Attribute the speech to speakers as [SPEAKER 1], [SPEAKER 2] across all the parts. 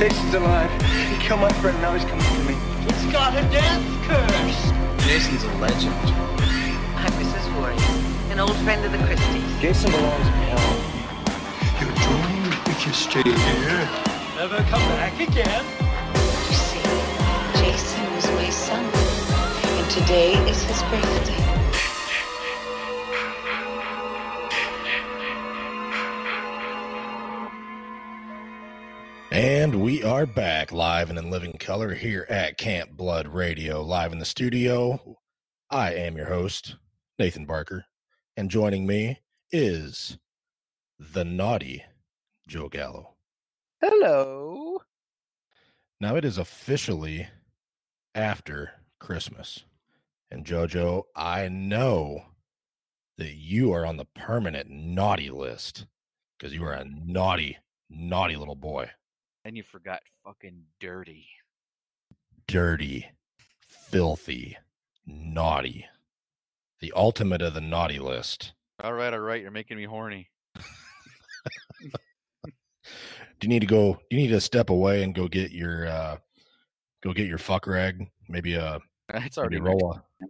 [SPEAKER 1] Jason's alive. He killed my friend, now he's coming for me.
[SPEAKER 2] He's got a death curse.
[SPEAKER 3] Jason's a legend.
[SPEAKER 4] I'm Mrs. Voorhees, an old friend of the Christies.
[SPEAKER 1] Jason belongs in hell.
[SPEAKER 5] You're doomed if you stay here.
[SPEAKER 2] Never come back again.
[SPEAKER 6] You see, Jason was my son, and today is his birthday.
[SPEAKER 7] And we are back live and in living color here at Camp Blood Radio, live in the studio. I am your host, Nathan Barker, and joining me is the naughty Joe Gallo.
[SPEAKER 8] Hello.
[SPEAKER 7] Now it is officially after Christmas. And Jojo, I know that you are on the permanent naughty list because you are a naughty, naughty little boy.
[SPEAKER 8] And you forgot fucking dirty.
[SPEAKER 7] dirty, filthy, naughty. The ultimate of the naughty list.
[SPEAKER 8] All right, all right. You're making me horny.
[SPEAKER 7] Do you need to go? Do you need to step away and go get your uh go get your fuck rag? Maybe a
[SPEAKER 8] It's
[SPEAKER 7] maybe
[SPEAKER 8] already
[SPEAKER 7] a roll of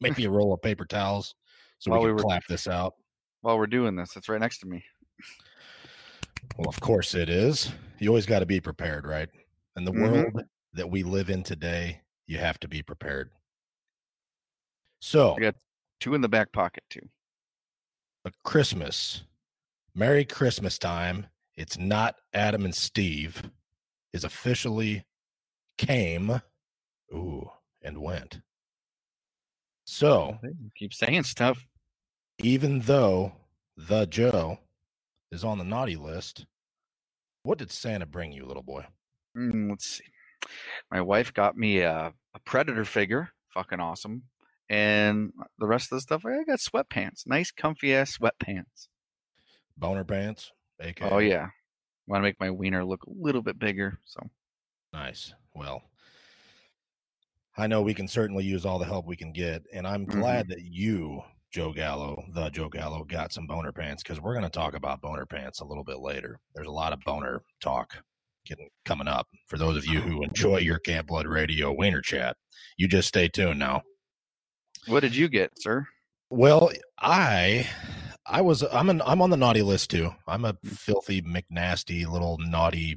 [SPEAKER 7] maybe a roll of paper towels so
[SPEAKER 8] While
[SPEAKER 7] we
[SPEAKER 8] we
[SPEAKER 7] can
[SPEAKER 8] were-
[SPEAKER 7] clap this out.
[SPEAKER 8] while we're doing this. It's right next to me.
[SPEAKER 7] Well, of course it is. You always got to be prepared, right? In the
[SPEAKER 8] Mhm.
[SPEAKER 7] world that we live in today, you have to be prepared. So,
[SPEAKER 8] I got two in the back pocket too.
[SPEAKER 7] a Christmas, Merry Christmas time. It's not Adam and Steve is officially came, ooh, and went. So,
[SPEAKER 8] You keep saying stuff.
[SPEAKER 7] even though the Joe is on the naughty list, what did Santa bring you, little boy?
[SPEAKER 8] Mm, let's see. My wife got me a, a predator figure. Fucking awesome. And the rest of the stuff, I got sweatpants. Nice, comfy ass sweatpants.
[SPEAKER 7] Boner pants, aka.
[SPEAKER 8] Oh yeah. Want to make my wiener look a little bit bigger. So
[SPEAKER 7] Nice. Well, I know we can certainly use all the help we can get, and I'm
[SPEAKER 8] Mhm.
[SPEAKER 7] glad that you, Joe Gallo, the Joe Gallo, got some boner pants because we're going to talk about boner pants a little bit later. There's a lot of boner talk getting coming up. For those of you who enjoy your Camp Blood Radio Wiener chat, you just stay tuned now.
[SPEAKER 8] what did you get, sir?
[SPEAKER 7] Well, I I was I'm an I'm on the naughty list too. I'm a filthy McNasty little naughty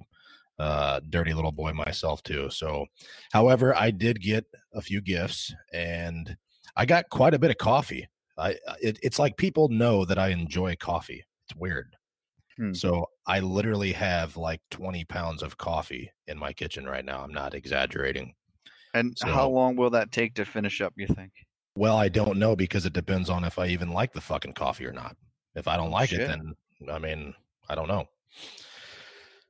[SPEAKER 7] uh dirty little boy myself too. So however, I did get a few gifts and I got quite a bit of coffee. I it, it's like people know that I enjoy coffee. It's weird.
[SPEAKER 8] Hmm.
[SPEAKER 7] So I literally have like 20 pounds of coffee in my kitchen right now. I'm not exaggerating.
[SPEAKER 8] And
[SPEAKER 7] So-
[SPEAKER 8] how long will that take to finish up, you think?
[SPEAKER 7] Well, I don't know because it depends on if I even like the fucking coffee or not. If I don't like it, then I mean, I don't know.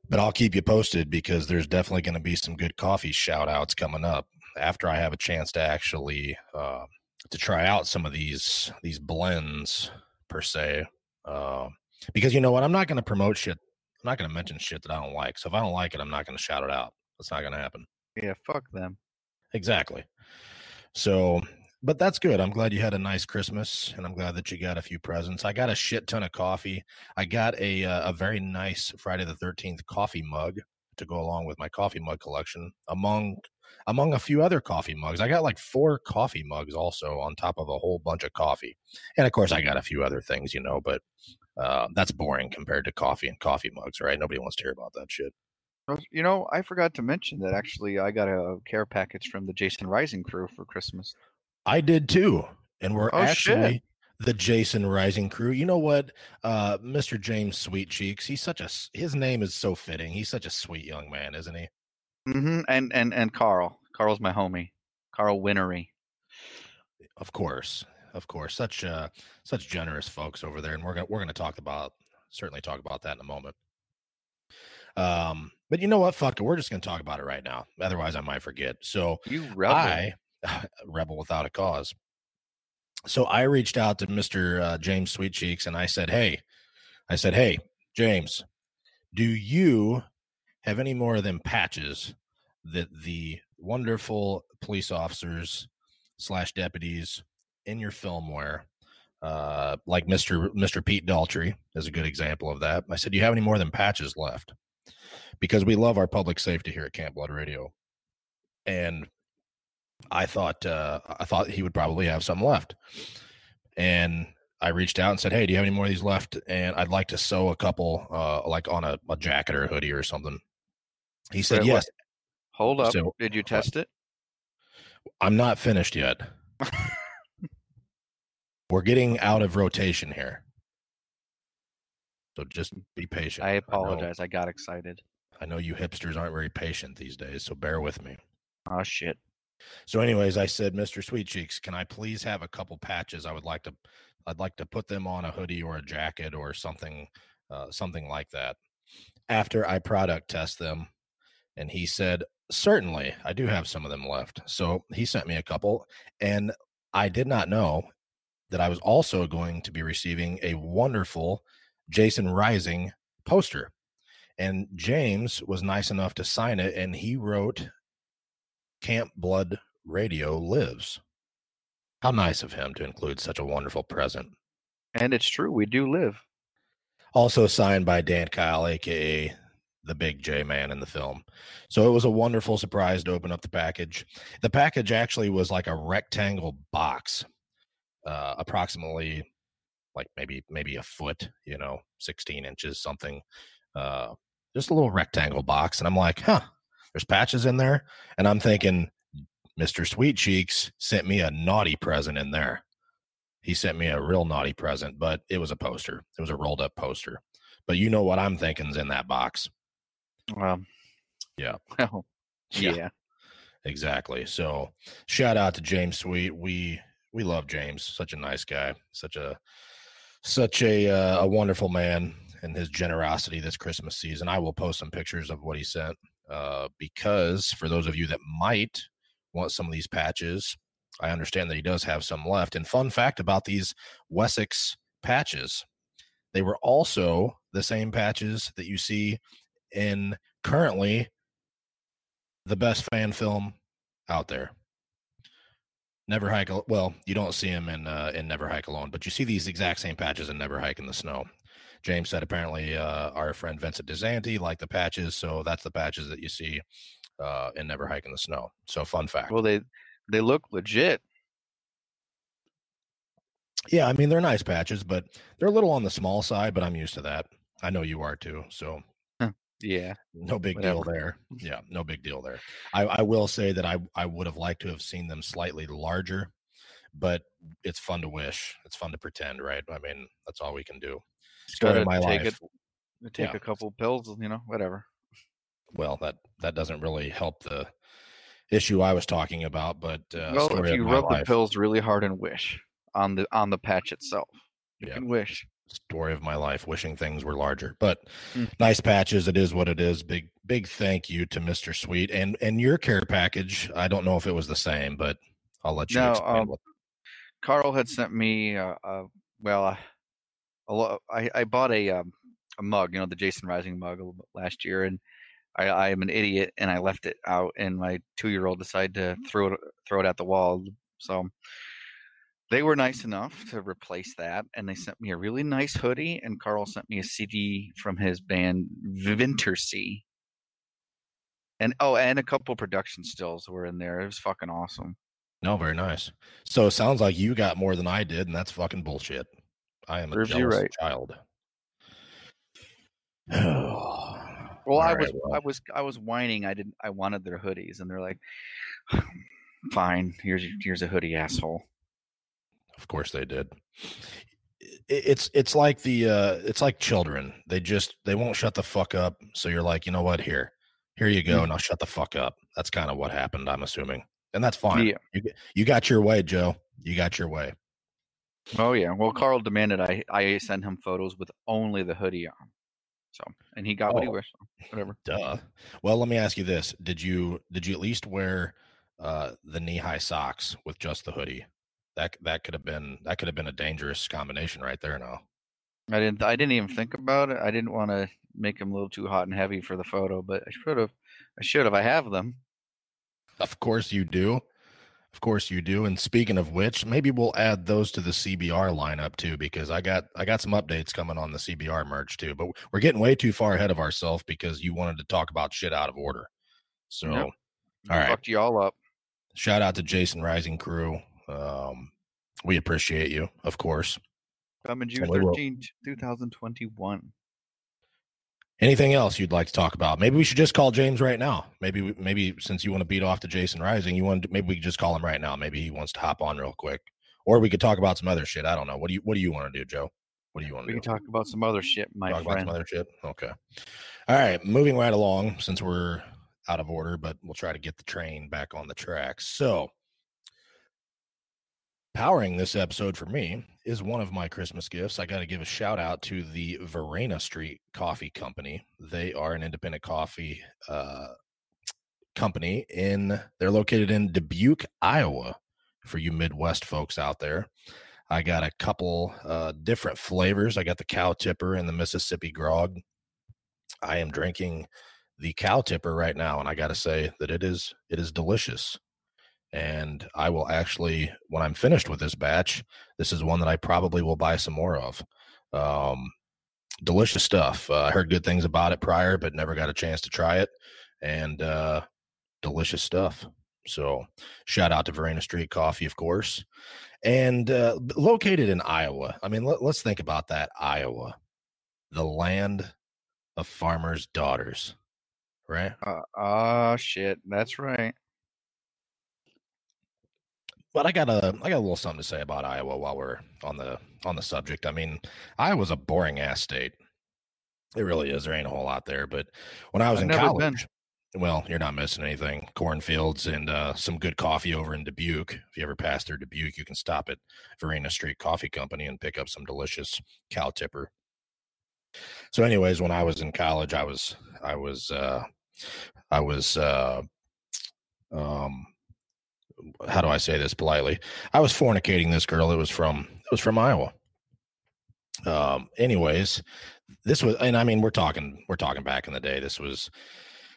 [SPEAKER 7] But I'll keep you posted because there's definitely going to be some good coffee shout outs coming up after I have a chance to actually uh, to try out some of these these blends per se. Uh, because you know what, I'm not going to promote shit. I'm not going to mention shit that I don't like. So if I don't like it, I'm not going to shout it out. That's not going to happen.
[SPEAKER 8] Yeah, fuck them.
[SPEAKER 7] Exactly. So, but that's good. I'm glad you had a nice Christmas, and I'm glad that you got a few presents. I got a shit ton of coffee. I got a uh, a very nice Friday the Thirteenth coffee mug to go along with my coffee mug collection. Among among a few other coffee mugs, I got like four coffee mugs also on top of a whole bunch of coffee, and of course I got a few other things, you know. But uh, that's boring compared to coffee and coffee mugs, right? Nobody wants to hear about that shit.
[SPEAKER 8] You know, I forgot to mention that actually I got a care package from the Jason Rising crew for Christmas.
[SPEAKER 7] I did too. And we're
[SPEAKER 8] Oh, shit.
[SPEAKER 7] actually the Jason Rising crew. You know what? Uh Mr. James Sweet Cheeks, he's such a his name is so fitting. He's such a sweet young man, isn't he?
[SPEAKER 8] Hmm And and and Carl. Carl's my homie. Carl Winnery.
[SPEAKER 7] Of course. Of course. Such uh such generous folks over there and we're to we're to talk about certainly talk about that in a moment. Um but you know what? Fuck it. We're just going to talk about it right now. Otherwise I might forget. So
[SPEAKER 8] You rebel.
[SPEAKER 7] I, rebel without a cause. So I reached out to Mr. Uh, James Sweet Cheeks and I said, Hey, I said, Hey, James, do you have any more of them patches that the wonderful police officers slash deputies in your film wear? Uh, like Mr. Mr. Pete Daltrey is a good example of that. I said, Do you have any more than patches left? because we love our public safety here at Camp Blood Radio. And I thought uh, I thought he would probably have some left. And I reached out and said, "Hey, do you have any more of these left? And I'd like to sew a couple, uh, like on a, a jacket or a hoodie or something." He said,
[SPEAKER 8] Wait,
[SPEAKER 7] "Yes."
[SPEAKER 8] Hold up.
[SPEAKER 7] So-
[SPEAKER 8] Did you test it?
[SPEAKER 7] I'm not finished yet. We're getting out of rotation here. So just be patient.
[SPEAKER 8] I
[SPEAKER 7] know-
[SPEAKER 8] apologize. I got excited.
[SPEAKER 7] I know you hipsters aren't very patient these days, so bear with me.
[SPEAKER 8] Oh shit.
[SPEAKER 7] So, anyways, I said, Mr. Sweet Cheeks, can I please have a couple patches? I would like to, I'd like to put them on a hoodie or a jacket or something, uh, something like that. After I product test them, and he said, certainly, I do have some of them left. So he sent me a couple, and I did not know that I was also going to be receiving a wonderful Jason Rising poster. And James was nice enough to sign it, and he wrote Camp Blood Radio lives. How nice of him to include such a wonderful present.
[SPEAKER 8] And it's true. We do live.
[SPEAKER 7] Also signed by Dan Kyle, aka the big J man in the film. So it was a wonderful surprise to open up the package. The package actually was like a rectangle box, uh, approximately like maybe maybe a foot, you know, 16 inches, something. Uh, just a little rectangle box. And I'm like, huh, there's patches in there. And I'm thinking, Mr. Sweet Cheeks sent me a naughty present in there. He sent me a real naughty present, but it was a poster. It was a rolled up poster. But you know what I'm thinking's in that box.
[SPEAKER 8] Um,
[SPEAKER 7] Yeah.
[SPEAKER 8] Well, yeah.
[SPEAKER 7] Exactly. So shout out to James Sweet. We we love James. Such a nice guy. Such a such a uh, a wonderful man and his generosity this Christmas season. I will post some pictures of what he sent uh, because for those of you that might want some of these patches, I understand that he does have some left. And fun fact about these Wessex patches, they were also the same patches that you see in currently the best fan film out there. Never hike. Well, you don't see him in uh, in Never Hike Alone, but you see these exact same patches in Never Hike in the Snow. James said apparently uh, our friend Vincent DiSanti liked the patches, so that's the patches that you see uh, in Never Hike in the Snow. So fun fact.
[SPEAKER 8] Well, they they look legit.
[SPEAKER 7] yeah, I mean they're nice patches, but they're a little on the small side. But I'm used to that. I know you are too. So
[SPEAKER 8] Yeah.
[SPEAKER 7] no big deal there. Yeah, no big deal there. I, I will say that I I would have liked to have seen them slightly larger, but it's fun to wish. It's fun to pretend, right? I mean, that's all we can do. Story of my
[SPEAKER 8] take
[SPEAKER 7] life.
[SPEAKER 8] it. Take
[SPEAKER 7] Yeah.
[SPEAKER 8] a couple pills, you know, whatever.
[SPEAKER 7] Well, that that doesn't really help the issue I was talking about, but uh,
[SPEAKER 8] well, if you rub the pills really hard and wish on the on the patch itself, you
[SPEAKER 7] Yeah.
[SPEAKER 8] can wish.
[SPEAKER 7] Story of my life wishing things were larger but
[SPEAKER 8] Mm.
[SPEAKER 7] nice patches it is what it is big big thank you to mr sweet and and your care package i don't know if it was the same but i'll let you
[SPEAKER 8] No, um,
[SPEAKER 7] what
[SPEAKER 8] Carl had sent me, uh, uh well, uh, a I I bought a um, a mug, you know, the Jason Rising mug a little bit last year, and I I am an idiot and I left it out, and my two year old decided to throw it throw it at the wall. So they were nice enough to replace that, and they sent me a really nice hoodie, and Carl sent me a CD from his band Vintersea. And oh, and a couple production stills were in there. It was fucking awesome.
[SPEAKER 7] no very nice so it sounds like you got more than i did and that's fucking bullshit i am a
[SPEAKER 8] Serves
[SPEAKER 7] jealous
[SPEAKER 8] right.
[SPEAKER 7] child
[SPEAKER 8] Well,
[SPEAKER 7] All
[SPEAKER 8] I
[SPEAKER 7] right,
[SPEAKER 8] was
[SPEAKER 7] well.
[SPEAKER 8] I was I was whining. I didn't. I wanted their hoodies, and they're like, "Fine, here's here's a hoodie, asshole."
[SPEAKER 7] Of course they did. It's it's like the uh it's like children. They just they won't shut the fuck up. So you're like, you know what? Here, here you go. Now shut the fuck up. That's kind of what happened. I'm assuming, and that's fine.
[SPEAKER 8] Yeah.
[SPEAKER 7] You you got your way, Joe. You got your way.
[SPEAKER 8] Oh yeah. Well, Carl demanded I I send him photos with only the hoodie on. So, and he got what he
[SPEAKER 7] Oh.
[SPEAKER 8] wished. Whatever.
[SPEAKER 7] Duh. Well, let me ask you this: Did you did you at least wear uh the knee high socks with just the hoodie? That that could have been that could have been a dangerous combination right there. Now.
[SPEAKER 8] I didn't I didn't even think about it. I didn't want to make him a little too hot and heavy for the photo, but I should have. I should have. I have them.
[SPEAKER 7] Of course you do. Of course you do. And speaking of which, maybe we'll add those to the CBR lineup too, because I got I got some updates coming on the CBR merch too. But we're getting way too far ahead of ourselves because you wanted to talk about shit out of order. So
[SPEAKER 8] Yep.
[SPEAKER 7] all right.
[SPEAKER 8] Fucked you all up.
[SPEAKER 7] shout out to Jason Rising Crew. Um, we appreciate you, of course.
[SPEAKER 8] Coming June
[SPEAKER 7] we will.
[SPEAKER 8] 13th, 2021.
[SPEAKER 7] Anything else you'd like to talk about? Maybe we should just call James right now. Maybe maybe since you want to beat off to Jason Rising, you want to, maybe we could just call him right now. Maybe he wants to hop on real quick, or we could talk about some other shit. I don't know. What do you What do you want to do, Joe? What do you want
[SPEAKER 8] We
[SPEAKER 7] to
[SPEAKER 8] can talk about some other shit, my
[SPEAKER 7] talk about
[SPEAKER 8] friend.
[SPEAKER 7] some other shit. Okay. All right. Moving right along, since we're out of order, but we'll try to get the train back on the tracks. So, powering this episode for me is one of my Christmas gifts. I got to give a shout out to the Verena Street Coffee Company. They are an independent coffee uh, company in. They're located in Dubuque, Iowa. For you Midwest folks out there, I got a couple uh, different flavors. I got the cow tipper and the Mississippi grog. I am drinking the cow tipper right now, and I got to say that it is it is delicious. And I will actually, when I'm finished with this batch, this is one that I probably will buy some more of. Um, delicious stuff. Uh, I heard good things about it prior, but never got a chance to try it. And uh, delicious stuff. So, shout out to Verena Street Coffee, of course, and uh, located in Iowa. I mean, let, let's think about that. Iowa, the land of farmers' daughters, right?
[SPEAKER 8] Uh, ah, shit. That's right.
[SPEAKER 7] But I got a I got a little something to say about Iowa while we're on the on the subject. I mean, Iowa's a boring ass state. It really is. There ain't a whole lot there. But when I was
[SPEAKER 8] I've
[SPEAKER 7] in
[SPEAKER 8] never been.
[SPEAKER 7] college, well, you're not missing anything. Cornfields and uh, some good coffee over in Dubuque. If you ever pass through Dubuque, you can stop at Verena Street Coffee Company and pick up some delicious cow tipper. So, anyways, when I was in college, I was I was uh, I was uh, um, how do I say this politely? I was fornicating this girl. It was from it was from Iowa. Um, anyways, this was, and I mean, we're talking we're talking back in the day. This was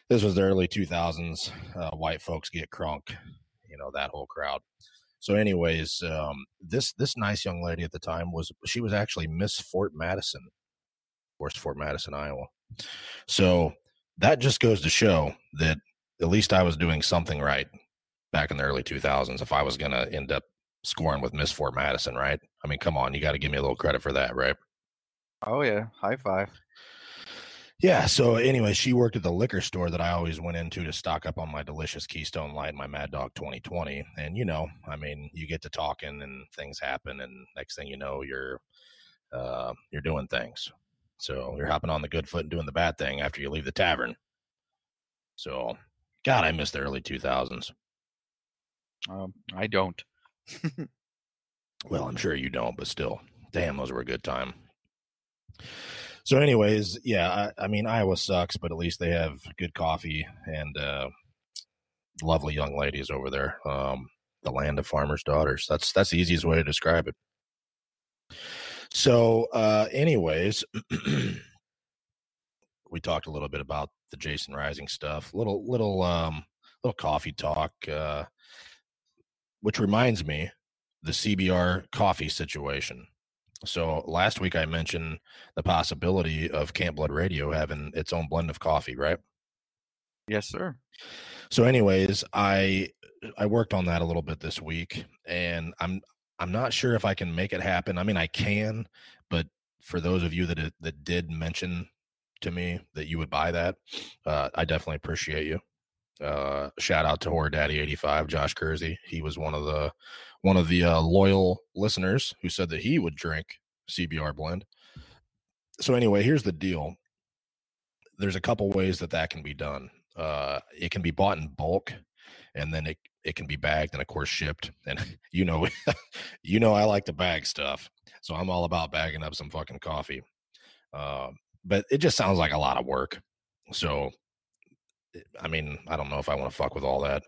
[SPEAKER 7] this was the early two thousands. Uh, white folks get crunk, you know that whole crowd. So, anyways, um, this this nice young lady at the time was she was actually Miss Fort Madison, of course, Fort Madison, Iowa. So that just goes to show that at least I was doing something right back in the early 2000s if I was going to end up scoring with Miss Fort Madison, right? I mean, come on, you got to give me a little credit for that, right?
[SPEAKER 8] Oh, yeah. High five.
[SPEAKER 7] Yeah. So, anyway, she worked at the liquor store that I always went into to stock up on my delicious Keystone Light, my Mad Dog 2020. And, you know, I mean, you get to talking and things happen. And next thing you know, you're, uh, you're doing things. So you're hopping on the good foot and doing the bad thing after you leave the tavern. So, God, I miss the early 2000s.
[SPEAKER 8] Um, I don't.
[SPEAKER 7] Well, I'm sure you don't, but still, damn, those were a good time. So, anyways, yeah, I, I mean, Iowa sucks, but at least they have good coffee and uh, lovely young ladies over there. Um, the land of farmers' daughters. That's that's the easiest way to describe it. So, uh, anyways, we talked a little bit about the Jason Rising stuff. Little little um, little coffee talk. Uh, which reminds me, the CBR coffee situation. So last week I mentioned the possibility of Camp Blood Radio having its own blend of coffee, right?
[SPEAKER 8] Yes, sir.
[SPEAKER 7] So, anyways, I I worked on that a little bit this week, and I'm I'm not sure if I can make it happen. I mean, I can, but for those of you that that did mention to me that you would buy that, uh, I definitely appreciate you. Uh, shout out to Horror Daddy eighty five, Josh Kersey. He was one of the one of the uh, loyal listeners who said that he would drink CBR blend. So anyway, here's the deal. There's a couple ways that that can be done. Uh, it can be bought in bulk, and then it it can be bagged and of course shipped. And you know, you know, I like to bag stuff, so I'm all about bagging up some fucking coffee. Um, but it just sounds like a lot of work. So, I mean, I don't know if I want to fuck with all that.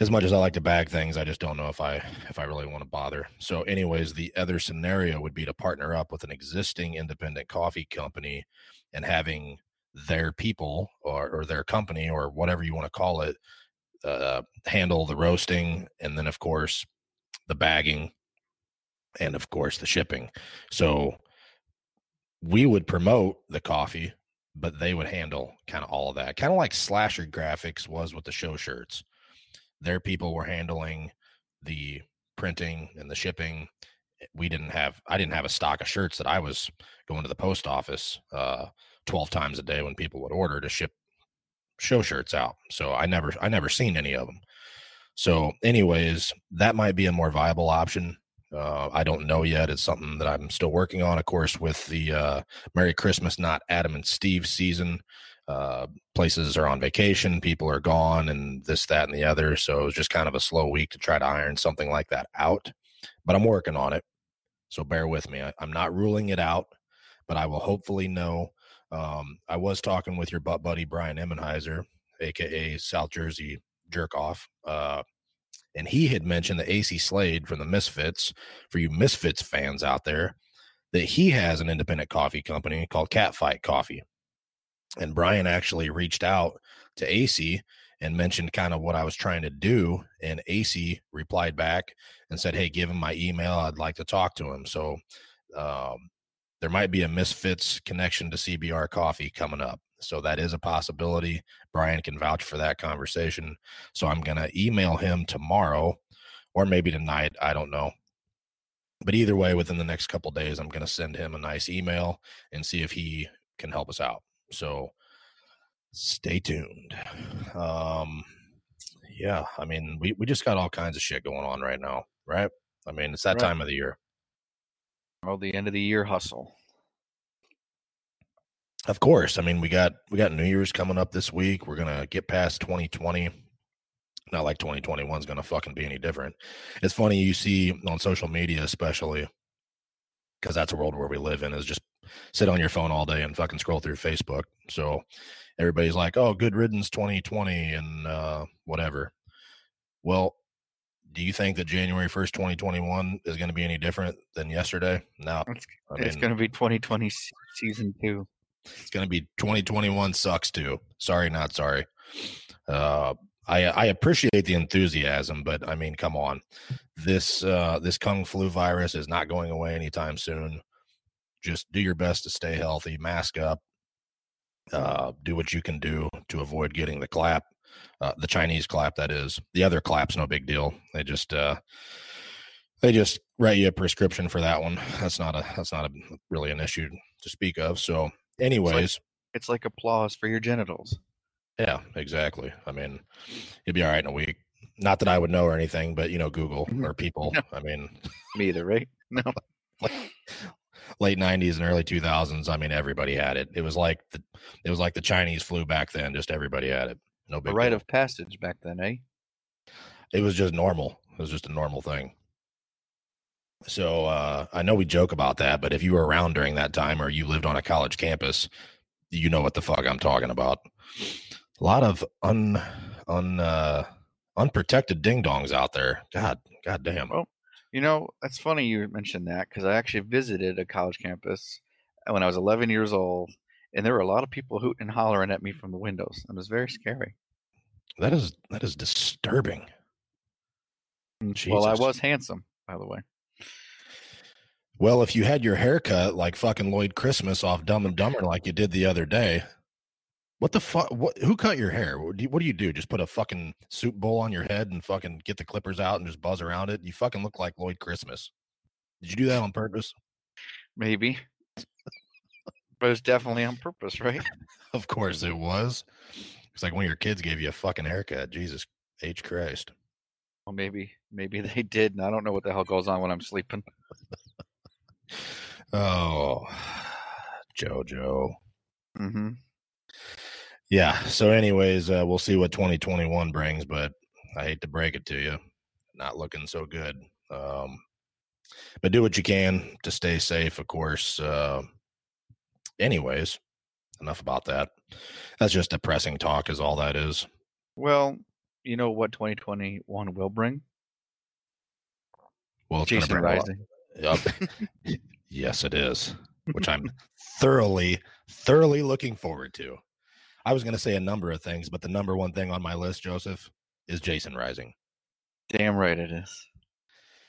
[SPEAKER 7] As much as I like to bag things, I just don't know if I if I really want to bother. So, anyways, the other scenario would be to partner up with an existing independent coffee company and having their people or, or their company or whatever you want to call it uh, handle the roasting, and then of course the bagging, and of course the shipping. So we would promote the coffee, but they would handle kind of all of that, kind of like Slasher Graphics was with the show shirts. Their people were handling the printing and the shipping. We didn't have, I didn't have a stock of shirts that I was going to the post office uh, 12 times a day when people would order to ship show shirts out. So I never, I never seen any of them. So, anyways, that might be a more viable option. Uh, I don't know yet. It's something that I'm still working on. Of course, with the uh, Merry Christmas, not Adam and Steve season, uh, places are on vacation, people are gone, and this, that, and the other. So it was just kind of a slow week to try to iron something like that out. But I'm working on it. So bear with me. I, I'm not ruling it out, but I will hopefully know. Um, I was talking with your butt buddy Brian Emmenheiser, aka South Jersey Jerk Off. Uh, and he had mentioned that Acey Slade from the Misfits, for you Misfits fans out there, that he has an independent coffee company called Catfight Coffee. And Brian actually reached out to Acey and mentioned kind of what I was trying to do. And Acey replied back and said, Hey, give him my email. I'd like to talk to him. So um, there might be a Misfits connection to CBR coffee coming up. So that is a possibility. Brian can vouch for that conversation. So I'm going to email him tomorrow or maybe tonight. I don't know. But either way, within the next couple days, I'm going to send him a nice email and see if he can help us out. So stay tuned. Um, yeah, I mean, we, we just got all kinds of shit going on right now, right? I mean, it's that
[SPEAKER 8] Right.
[SPEAKER 7] time of the year.
[SPEAKER 8] Oh, the end of the year hustle.
[SPEAKER 7] Of course. I mean, we got we got New Year's coming up this week. We're gonna get past 2020. Not like 2021 is gonna fucking be any different. It's funny you see on social media, especially because that's a world where we live in, is just sit on your phone all day and fucking scroll through Facebook. So everybody's like, "Oh, good riddance 2020" and uh, whatever. Well, do you think that January 1st, 2021 is going to be any different than yesterday? No.
[SPEAKER 8] It's,
[SPEAKER 7] I
[SPEAKER 8] it's going to be 2020 season two.
[SPEAKER 7] It's going to be 2021 sucks too. Sorry, not sorry. Uh, I I appreciate the enthusiasm, but I mean, come on, this uh, this kung flu virus is not going away anytime soon. Just do your best to stay healthy, mask up, uh, do what you can do to avoid getting the clap, uh, the Chinese clap. That is the other clap's no big deal. They just uh, they just write you a prescription for that one. That's not a that's not a really an issue to speak of. So, anyways.
[SPEAKER 8] It's like applause for your genitals.
[SPEAKER 7] Yeah, exactly. I mean, you'll be all right in a week. Not that I would know or anything, but you know, Google
[SPEAKER 8] Mhm.
[SPEAKER 7] or people.
[SPEAKER 8] No.
[SPEAKER 7] I mean,
[SPEAKER 8] Me either, right? No.
[SPEAKER 7] late '90s and early 2000s. I mean, everybody had it. It was like the it was like the Chinese flu back then. Just everybody had it. No big A
[SPEAKER 8] rite
[SPEAKER 7] deal.
[SPEAKER 8] of passage back then, eh?
[SPEAKER 7] It was just normal. It was just a normal thing. So uh, I know we joke about that, but if you were around during that time or you lived on a college campus, you know what the fuck I'm talking about. A lot of un un uh, unprotected ding dongs out there. God, god damn.
[SPEAKER 8] Well, You know, that's funny you mentioned that because I actually visited a college campus when I was 11 years old, and there were a lot of people hooting and hollering at me from the windows. It was very scary.
[SPEAKER 7] That is that is disturbing.
[SPEAKER 8] Well, I was handsome, by the way.
[SPEAKER 7] Well, if you had your haircut like fucking Lloyd Christmas off Dumb and Dumber like you did the other day, what the fuck? What? Who cut your hair? What do, you, what do you do? Just put a fucking soup bowl on your head and fucking get the clippers out and just buzz around it? You fucking look like Lloyd Christmas. Did you do that on purpose?
[SPEAKER 8] Maybe. but it was definitely on purpose, right?
[SPEAKER 7] Of course it was. It's like when your kids gave you a fucking haircut. Jesus H Christ.
[SPEAKER 8] Well, maybe, maybe they did, and I don't know what the hell goes on when I'm sleeping.
[SPEAKER 7] Oh, JoJo.
[SPEAKER 8] Mm-hmm.
[SPEAKER 7] Yeah. So, anyways, uh, we'll see what 2021 brings, but I hate to break it to you, not looking so good. Um, but do what you can to stay safe, of course. Uh, anyways, enough about that. That's just depressing talk, is all that is.
[SPEAKER 8] Well, you know what 2021 will bring?
[SPEAKER 7] Well, it's
[SPEAKER 8] Jason
[SPEAKER 7] bring a lot-
[SPEAKER 8] Rising.
[SPEAKER 7] Yep. yes, it is, which I'm thoroughly, thoroughly looking forward to. I was going to say a number of things, but the number one thing on my list, Joseph, is Jason Rising.
[SPEAKER 8] Damn right it is.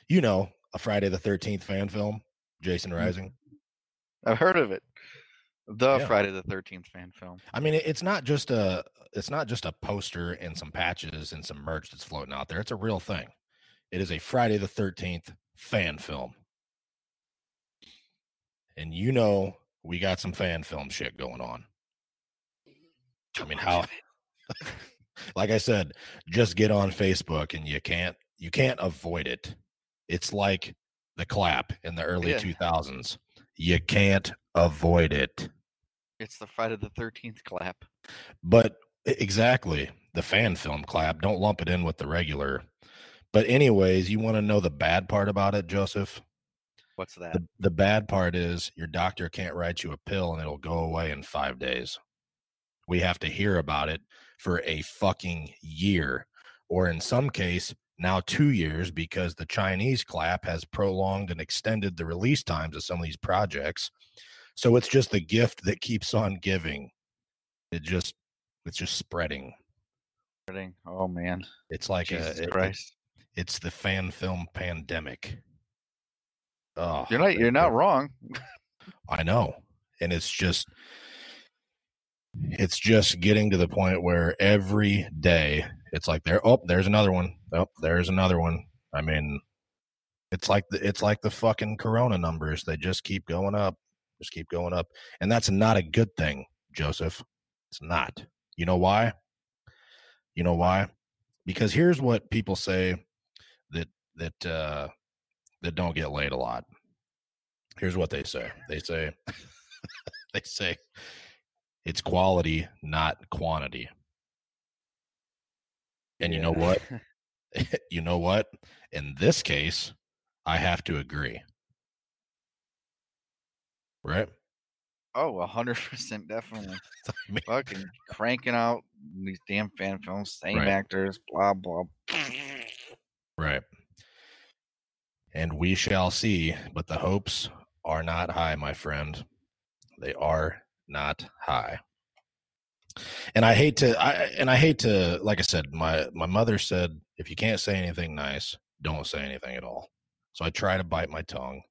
[SPEAKER 7] You know, a Friday the 13th fan film, Jason mm. Rising.
[SPEAKER 8] I've heard of it. The
[SPEAKER 7] Yeah.
[SPEAKER 8] Friday the Thirteenth fan film.
[SPEAKER 7] I mean, it's not just a it's not just a poster and some patches and some merch that's floating out there. It's a real thing. It is a Friday the 13th fan film. And you know we got some fan film shit going on. I mean, oh, how like I said, just get on Facebook and you can't you can't avoid it. It's like the clap in the early
[SPEAKER 8] Yeah.
[SPEAKER 7] 2000s. You can't avoid it.
[SPEAKER 8] It's the Friday the Thirteenth clap.
[SPEAKER 7] But exactly, the fan film clap. Don't lump it in with the regular. But anyways, you want to know the bad part about it, Joseph?
[SPEAKER 8] What's that?
[SPEAKER 7] The, the bad part is your doctor can't write you a pill and it'll go away in five days. We have to hear about it for a fucking year, or in some case, now two years because the Chinese clap has prolonged and extended the release times of some of these projects. So it's just the gift that keeps on giving. It just it's just spreading.
[SPEAKER 8] Oh man,
[SPEAKER 7] It's like
[SPEAKER 8] Jesus
[SPEAKER 7] a, it, it's the fan film pandemic. Oh,
[SPEAKER 8] You're not. You're not wrong.
[SPEAKER 7] I know. And it's just it's just getting to the point where every day it's like there oh there's another one. Oh, there's another one. I mean it's like the it's like the fucking corona numbers. They just keep going up. Just keep going up. And that's not a good thing, Joseph. It's not. You know why? You know why? Because here's what people say that that uh that don't get laid a lot. Here's what they say. They say they say it's quality, not quantity. And you know what? you know what? In this case, I have to agree. Right?
[SPEAKER 8] Oh, a hundred percent, definitely.
[SPEAKER 7] I mean,
[SPEAKER 8] Fucking cranking out these damn fan films, same
[SPEAKER 7] Right.
[SPEAKER 8] actors, blah blah.
[SPEAKER 7] Right. And we shall see, but the hopes are not high, my friend. They are not high. And I hate to I and I hate to like I said, my my mother said if you can't say anything nice, don't say anything at all. So I try to bite my tongue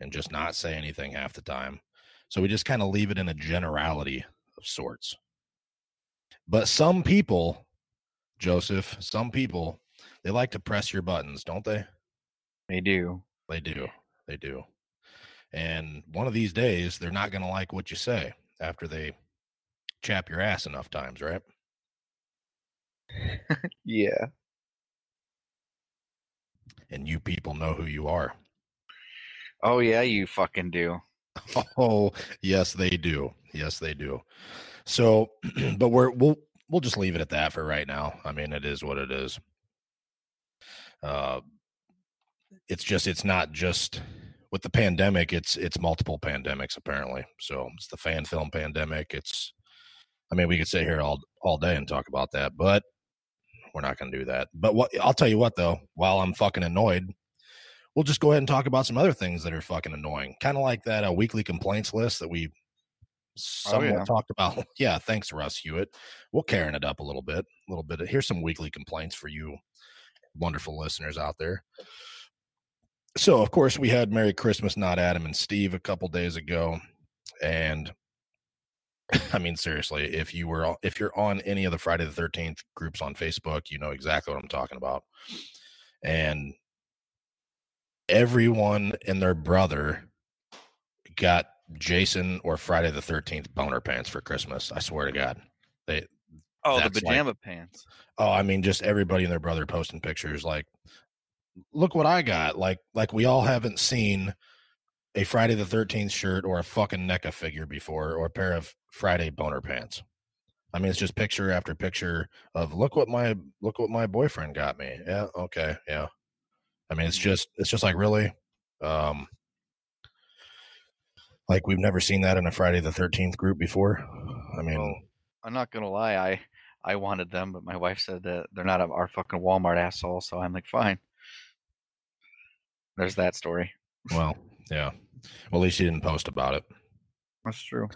[SPEAKER 7] and just not say anything half the time. So we just kind of leave it in a generality of sorts. But some people, Joseph, some people they like to press your buttons, don't they?
[SPEAKER 8] They do.
[SPEAKER 7] They do. They do. And one of these days, they're not going to like what you say after they chap your ass enough times, right?
[SPEAKER 8] Yeah.
[SPEAKER 7] And you people know who you are.
[SPEAKER 8] Oh yeah, you fucking do.
[SPEAKER 7] Oh, yes, they do. Yes, they do. So, but we're we'll we'll just leave it at that for right now. I mean, it is what it is. Uh, it's just it's not just with the pandemic. It's it's multiple pandemics apparently. So it's the fan film pandemic. It's, I mean, we could sit here all all day and talk about that, but we're not going to do that. But what I'll tell you what though, while I'm fucking annoyed, we'll just go ahead and talk about some other things that are fucking annoying. Kind of like that uh, weekly complaints list that we somewhat
[SPEAKER 8] yeah.
[SPEAKER 7] talked about. yeah, thanks, Russ Hewitt. We'll carrying it up a little bit, a little bit. Here's some weekly complaints for you, wonderful listeners out there. So, of course, we had Merry Christmas, not Adam and Steve, a couple days ago, and I mean, seriously, if you were if you're on any of the Friday the Thirteenth groups on Facebook, you know exactly what I'm talking about. And everyone and their brother got Jason or Friday the Thirteenth boner pants for Christmas. I swear to God, they.
[SPEAKER 8] Oh, the
[SPEAKER 7] That's like-
[SPEAKER 8] pajama pants.
[SPEAKER 7] Oh, I mean, just everybody and their brother posting pictures like, look what I got. Like, like we all haven't seen a Friday the Thirteenth shirt or a fucking NECA figure before, or a pair of Friday boner pants. I mean, it's just picture after picture of look what my look what my boyfriend got me. Yeah, okay, yeah. I mean, it's just it's just like really, um, like we've never seen that in a Friday the Thirteenth group before. I mean,
[SPEAKER 8] Well, I'm not gonna lie, I I wanted them, but my wife said that they're not our fucking Walmart asshole, so I'm like, fine. There's that story.
[SPEAKER 7] well, yeah. Well, at least you didn't post about it.
[SPEAKER 8] That's true.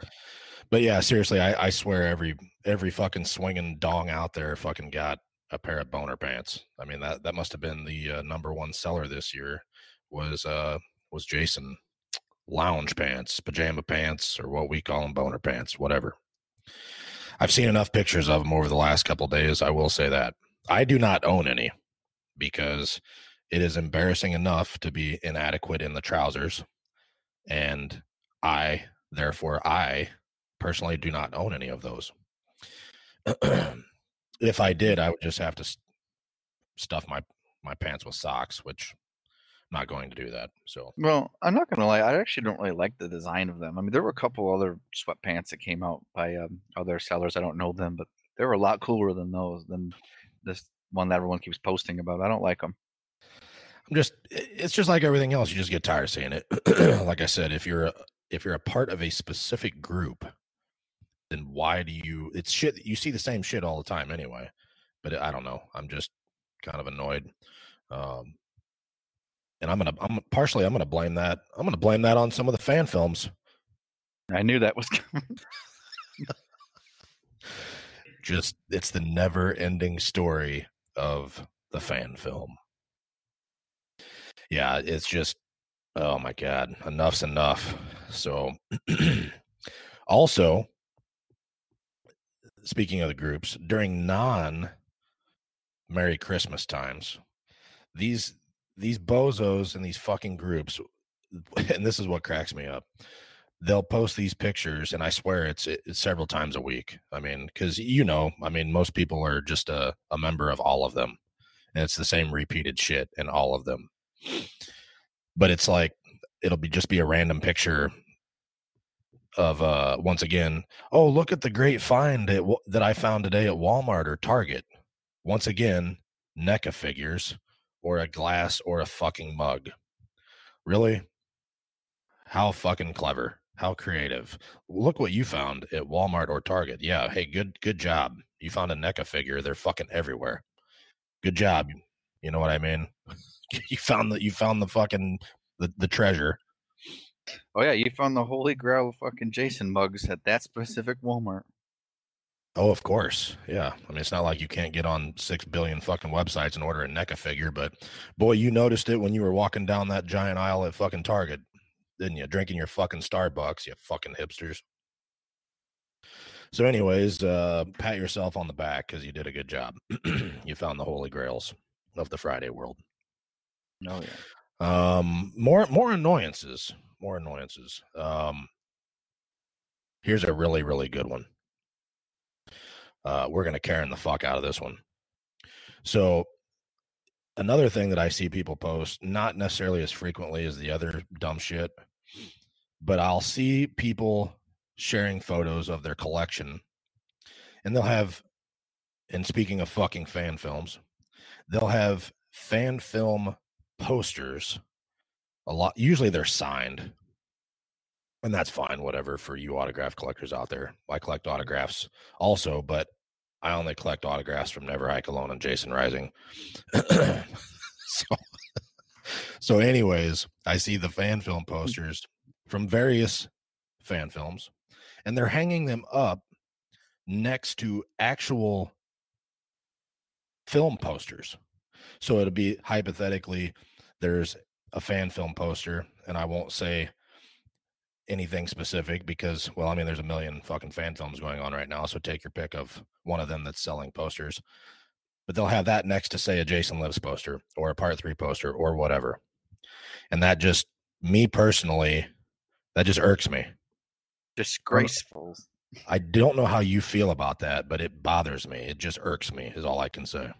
[SPEAKER 7] But yeah, seriously, I, I swear every every fucking swinging dong out there fucking got a pair of boner pants. I mean that that must have been the uh, number one seller this year was uh was Jason lounge pants, pajama pants, or what we call them boner pants, whatever. I've seen enough pictures of them over the last couple days. I will say that I do not own any because it is embarrassing enough to be inadequate in the trousers, and I therefore I personally do not own any of those. if I did, I would just have to stuff my my pants with socks, which I'm not going to do that. So
[SPEAKER 8] Well, I'm not gonna lie. I actually don't really like the design of them. I mean, there were a couple other sweatpants that came out by um, other sellers. I don't know them, but they were a lot cooler than those than this one that everyone keeps posting about. I don't like them.
[SPEAKER 7] I'm just it's just like everything else. You just get tired of saying it. like I said, if you're a, if you're a part of a specific group, then why do you? It's shit. You see the same shit all the time anyway. But I don't know. I'm just kind of annoyed. Um, and I'm gonna I'm partially I'm gonna blame that I'm gonna blame that on some of the fan films.
[SPEAKER 8] I knew that was coming.
[SPEAKER 7] Just it's the never ending story of the fan film. Yeah, it's just oh my god, enough's enough. So also speaking of the groups, during non Merry Christmas times, these these bozos and these fucking groups, and this is what cracks me up. They'll post these pictures, and I swear it's, it's several times a week. I mean, because you know, I mean, most people are just a, a member of all of them, and it's the same repeated shit in all of them. But it's like it'll be just be a random picture of uh once again oh look at the great find at, that i found today at walmart or target. Once again NECA figures or a glass or a fucking mug. Really? How fucking clever. How creative. Look what you found at walmart or target. Yeah hey good good job. You found a NECA figure. They're fucking everywhere. Good job you know what i mean you found the you found the fucking the, the treasure
[SPEAKER 8] Oh yeah, you found the holy grail of fucking Jason mugs at that specific Walmart.
[SPEAKER 7] Oh, of course. Yeah. I mean, it's not like you can't get on six billion fucking websites and order a NECA figure, but boy, you noticed it when you were walking down that giant aisle at fucking Target, didn't you? Drinking your fucking Starbucks, you fucking hipsters. So, anyways, uh, pat yourself on the back because you did a good job. you found the holy grails of the Friday world.
[SPEAKER 8] No, yeah.
[SPEAKER 7] Um, more more annoyances. More annoyances. Um, here's a really really good one. Uh, we're gonna Karen the fuck out of this one. So, another thing that I see people post, not necessarily as frequently as the other dumb shit, but I'll see people sharing photos of their collection, and they'll have. And speaking of fucking fan films, they'll have fan film posters a lot usually they're signed and that's fine whatever for you autograph collectors out there. I collect autographs also but i only collect autographs from never hike alone and jason rising. So so anyways i see the fan film hmm. posters from various fan films and they're hanging them up next to actual film posters so it'll be hypothetically there's a fan film poster, and I won't say anything specific because, well, I mean, there's a million fucking fan films going on right now. So take your pick of one of them that's selling posters. But they'll have that next to, say, a Jason Lives poster or a part three poster or whatever. And that just, me personally, that just irks me.
[SPEAKER 8] Disgraceful.
[SPEAKER 7] I don't know how you feel about that, but it bothers me. It just irks me, is all I can say.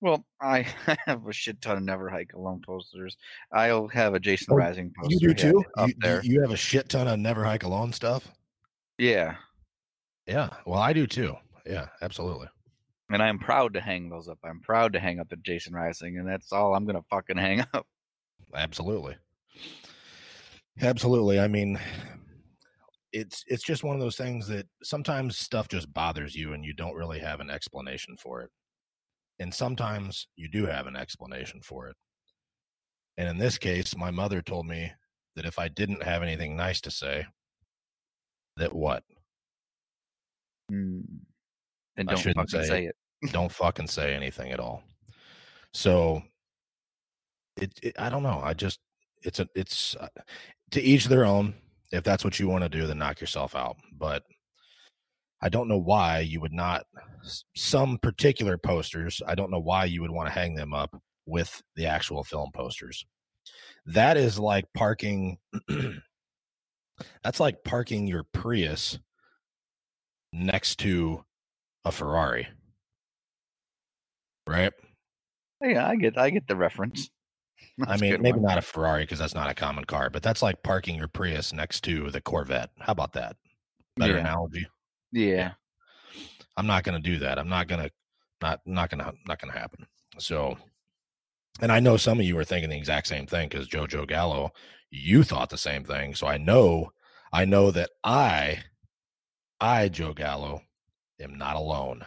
[SPEAKER 8] Well, I have a shit ton of Never Hike Alone posters. I'll have a Jason
[SPEAKER 7] Oh,
[SPEAKER 8] Rising poster.
[SPEAKER 7] You do too?
[SPEAKER 8] up
[SPEAKER 7] You,
[SPEAKER 8] there.
[SPEAKER 7] you have a shit ton of Never Hike Alone stuff?
[SPEAKER 8] Yeah,
[SPEAKER 7] Yeah. Well, I do too. Yeah, absolutely.
[SPEAKER 8] and I'm proud to hang those up. I'm proud to hang up the Jason Rising, and that's all I'm gonna fucking hang up.
[SPEAKER 7] Absolutely. Absolutely. I mean, it's it's just one of those things that sometimes stuff just bothers you and you don't really have an explanation for it. And sometimes you do have an explanation for it. And in this case, my mother told me that if I didn't have anything nice to say, that what?
[SPEAKER 8] Mm. And don't fucking
[SPEAKER 7] say
[SPEAKER 8] say it.
[SPEAKER 7] don't fucking say anything at all. So it, it I don't know. I just it's a it's uh, to each their own. If that's what you want to do, then knock yourself out. But I don't know why you would not some particular posters. I don't know why you would want to hang them up with the actual film posters. That is like parking. that's like parking your Prius next to a Ferrari, right?
[SPEAKER 8] Yeah, I get I get the reference.
[SPEAKER 7] I
[SPEAKER 8] That's a
[SPEAKER 7] mean, maybe
[SPEAKER 8] one.
[SPEAKER 7] not a Ferrari because that's not a common car, but that's like parking your Prius next to the Corvette. How about that? Better
[SPEAKER 8] Yeah.
[SPEAKER 7] analogy.
[SPEAKER 8] Yeah.
[SPEAKER 7] I'm not going to do that. I'm not going to not not going to not going to happen. So and I know some of you are thinking the exact same thing cuz Jojo Gallo, you thought the same thing. So I know I know that I I Joe Gallo am not alone.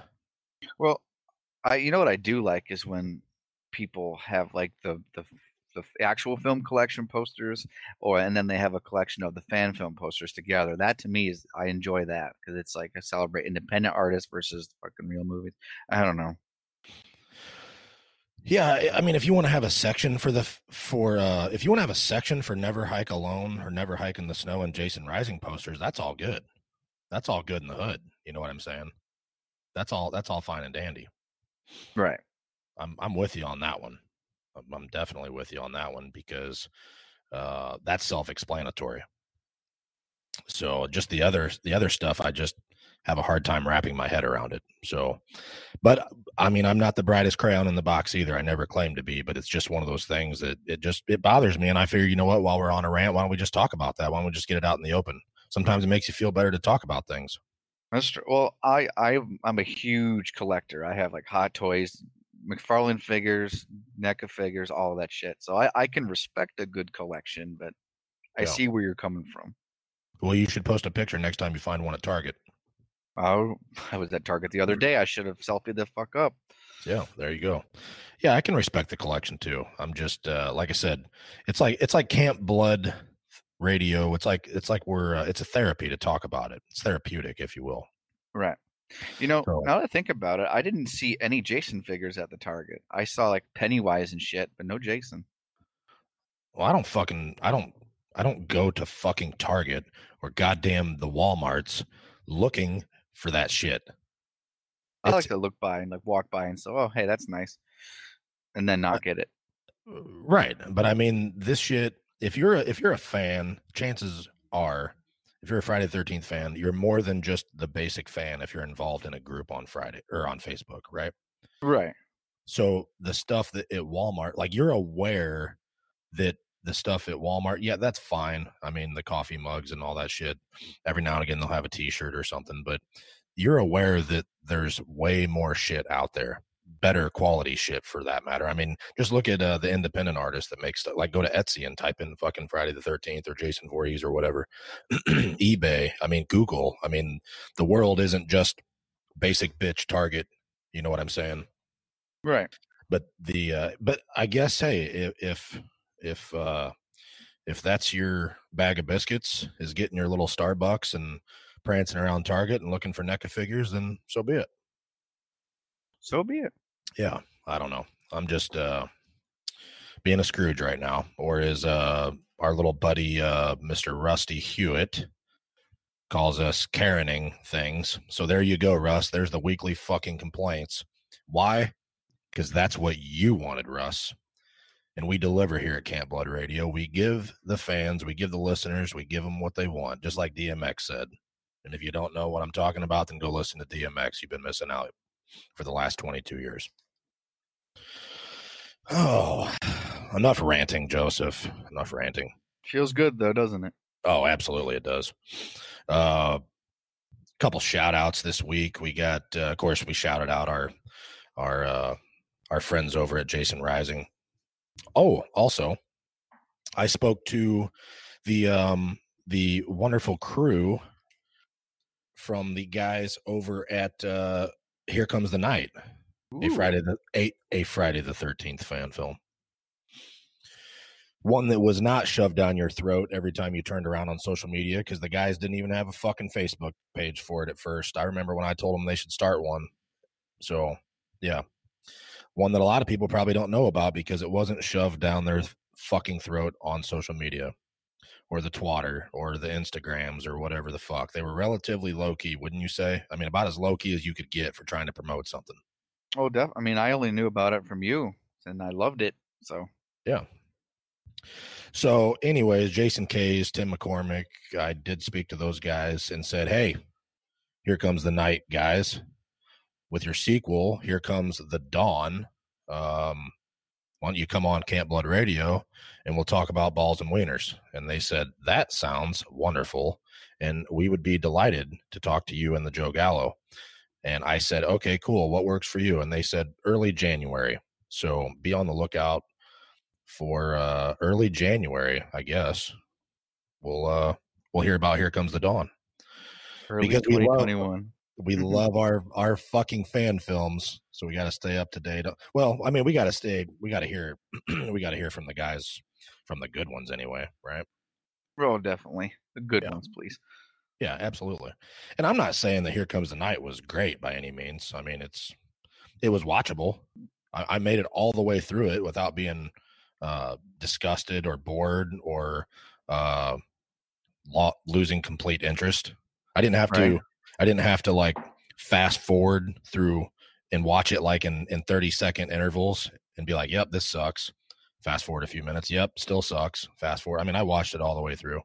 [SPEAKER 8] Well, I you know what I do like is when people have like the the the actual film collection posters, or and then they have a collection of the fan film posters together. That to me is I enjoy that because it's like a celebrate independent artists versus fucking real movies. I don't know.
[SPEAKER 7] Yeah, I- I mean, if you want to have a section for the for uh if you want to have a section for Never Hike Alone or Never Hike in the Snow and Jason Rising posters, that's all good. That's all good in the hood. You know what I'm saying? That's all. That's all fine and dandy.
[SPEAKER 8] Right.
[SPEAKER 7] I'm I'm with you on that one. I'm, definitely with you on that one because uh that's self-explanatory. So just the other the other stuff, I just have a hard time wrapping my head around it. So, but I mean, I'm not the brightest crayon in the box either. I never claimed to be, but it's just one of those things that it just it bothers me. And I figure, you know what? While we're on a rant, why don't we just talk about that? Why don't we just get it out in the open? Sometimes it makes you feel better to talk about things.
[SPEAKER 8] True. Well, I I I'm a huge collector. I have like Hot Toys, McFarlane figures, NECA figures, all of that shit. So I I can respect a good collection, but I
[SPEAKER 7] Yeah.
[SPEAKER 8] see where you're coming from.
[SPEAKER 7] Well, you should post a picture next time you find one at Target.
[SPEAKER 8] Oh, I was at Target the other day. I should have selfied the fuck up.
[SPEAKER 7] Yeah, there you go. Yeah, I can respect the collection too. I'm just uh, like I said, it's like it's like Camp Blood radio. It's like it's like we're uh, it's a therapy to talk about it. It's therapeutic, if you will.
[SPEAKER 8] Right. You know,
[SPEAKER 7] So-
[SPEAKER 8] now that I think about it, I didn't see any Jason figures at the Target. I saw like Pennywise and shit, but no Jason.
[SPEAKER 7] Well, I don't fucking I don't I don't go to fucking Target or goddamn the WalMarts looking for that shit.
[SPEAKER 8] I like
[SPEAKER 7] It's-
[SPEAKER 8] to look by and like walk by and say, "Oh, hey, that's nice," and then uh, not get it.
[SPEAKER 7] Uh, right, but I mean this shit. If you're a, if you're a fan, chances are, if you're a Friday Thirteenth fan, you're more than just the basic fan. If you're involved in a group on Friday or on Facebook, right?
[SPEAKER 8] Right.
[SPEAKER 7] So the stuff that at Walmart, like you're aware that the stuff at Walmart, yeah, that's fine. I mean, the coffee mugs and all that shit. Every now and again, they'll have a T-shirt or something, but you're aware that there's way more shit out there, better quality shit for that matter. I mean, just look at uh, the independent artist that makes stuff. Like, go to Etsy and type in fucking Friday the Thirteenth or Jason Voorhees or whatever. eBay. I mean, Google. I mean, the world isn't just basic bitch Target. You know what I'm saying?
[SPEAKER 8] Right.
[SPEAKER 7] but the uh but i guess hey if if if uh if that's your bag of biscuits is getting your little starbucks and prancing around target and looking for NECA figures then so be it
[SPEAKER 8] So be it.
[SPEAKER 7] Yeah i don't know i'm just uh being a scrooge right now or is uh our little buddy uh mr rusty hewitt calls us karening things so there you go russ there's the weekly fucking complaints why because that's what you wanted, Russ. And we deliver here at Camp Blood Radio. We give the fans, we give the listeners, we give them what they want, just like DMX said. And if you don't know what I'm talking about, then go listen to DMX. You've been missing out for the last 22 years. Oh, enough ranting, Joseph. Enough ranting.
[SPEAKER 8] Feels good though, doesn't it?
[SPEAKER 7] Oh, absolutely, it does. Uh, couple shout outs this week. We got, uh, of course, we shouted out our our uh, our friends over at Jason Rising. Oh, also, I spoke to the um the wonderful crew from the guys over at uh Here Comes the Night, a Friday the a, a Friday the Thirteenth fan film. One that was not shoved down your throat every time you turned around on social media because the guys didn't even have a fucking Facebook page for it at first. I remember when I told them they should start one. So Yeah. One that a lot of people probably don't know about because it wasn't shoved down their fucking throat on social media or the twatter or the Instagrams or whatever the fuck. They were relatively low key, wouldn't you say? I mean, about as low key as you could get for trying to promote something.
[SPEAKER 8] Oh, def- I mean, I only knew about it from you, and I loved it. So
[SPEAKER 7] Yeah. So, anyways, Jason Kays, Tim McCormick, I did speak to those guys and said, hey, here comes the night, guys. With your sequel, here comes the dawn. Um, why don't you come on Camp Blood Radio and we'll talk about balls and wieners? And they said, that sounds wonderful. And we would be delighted to talk to you and the Joe Gallo. And I said, okay, cool. What works for you? And they said, early January. So be on the lookout for uh, early January, I guess. We'll uh, we'll hear about Here Comes the Dawn.
[SPEAKER 8] early
[SPEAKER 7] Because we love- We love our our fucking fan films, so we got to stay up to date. Well, I mean, we got to stay. We got to hear. we got to hear from the guys, from the good ones, anyway, right?
[SPEAKER 8] Oh, definitely the good
[SPEAKER 7] Yeah.
[SPEAKER 8] ones, please.
[SPEAKER 7] Yeah, absolutely. And I'm not saying that Here Comes the Night was great by any means. I mean, it's it was watchable. I, I made it all the way through it without being uh, disgusted or bored or uh, lo- losing complete interest. I didn't have to. I didn't have to like fast forward through and watch it like in in 30 second intervals and be like, "Yep, this sucks." Fast forward a few minutes. Yep, still sucks. Fast forward. I mean, I watched it all the way through.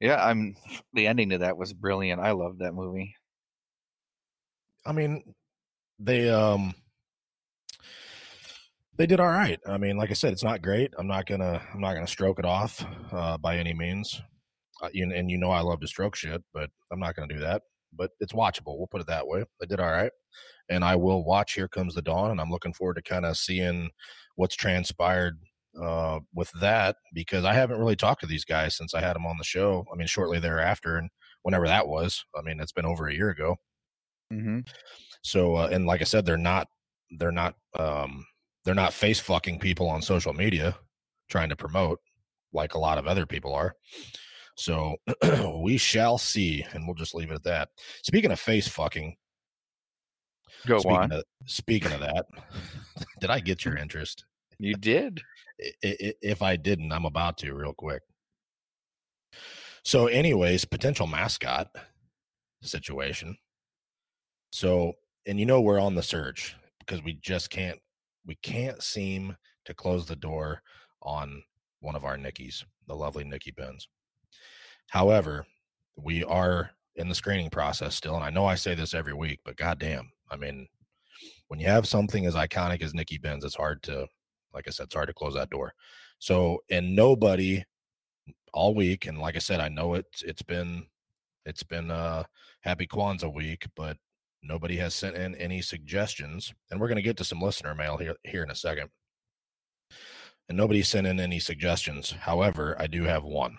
[SPEAKER 8] Yeah, I'm. The ending to that was brilliant. I loved that movie.
[SPEAKER 7] I mean, they um they did all right. I mean, like I said, it's not great. I'm not gonna I'm not gonna stroke it off uh, by any means. Uh, you, and you know I love to stroke shit, but I'm not gonna do that. But it's watchable. We'll put it that way. They did all right, and I will watch Here Comes the Dawn, and I'm looking forward to kind of seeing what's transpired uh, with that because I haven't really talked to these guys since I had them on the show. I mean, shortly thereafter, and whenever that was. I mean, it's been over a year ago.
[SPEAKER 8] Mm-hmm.
[SPEAKER 7] So, uh, and like I said, they're not, they're not, um, they're not face fucking people on social media trying to promote like a lot of other people are. So we shall see, and we'll just leave it at that. Speaking of face fucking,
[SPEAKER 8] Go
[SPEAKER 7] speaking
[SPEAKER 8] on.
[SPEAKER 7] of, speaking of that, did I get your interest?
[SPEAKER 8] You did.
[SPEAKER 7] If I didn't, I'm about to real quick. So, anyways, potential mascot situation. So, and you know we're on the search because we just can't we can't seem to close the door on one of our Nickies, the lovely Nikki Benz. However, we are in the screening process still, and I know I say this every week, but goddamn, I mean, when you have something as iconic as Nikki Benz, it's hard to, like I said, it's hard to close that door. So, and nobody all week, and like I said, I know it's it's been it's been uh happy Kwanzaa week, but nobody has sent in any suggestions, and we're gonna get to some listener mail here here in a second. And nobody sent in any suggestions. However, I do have one.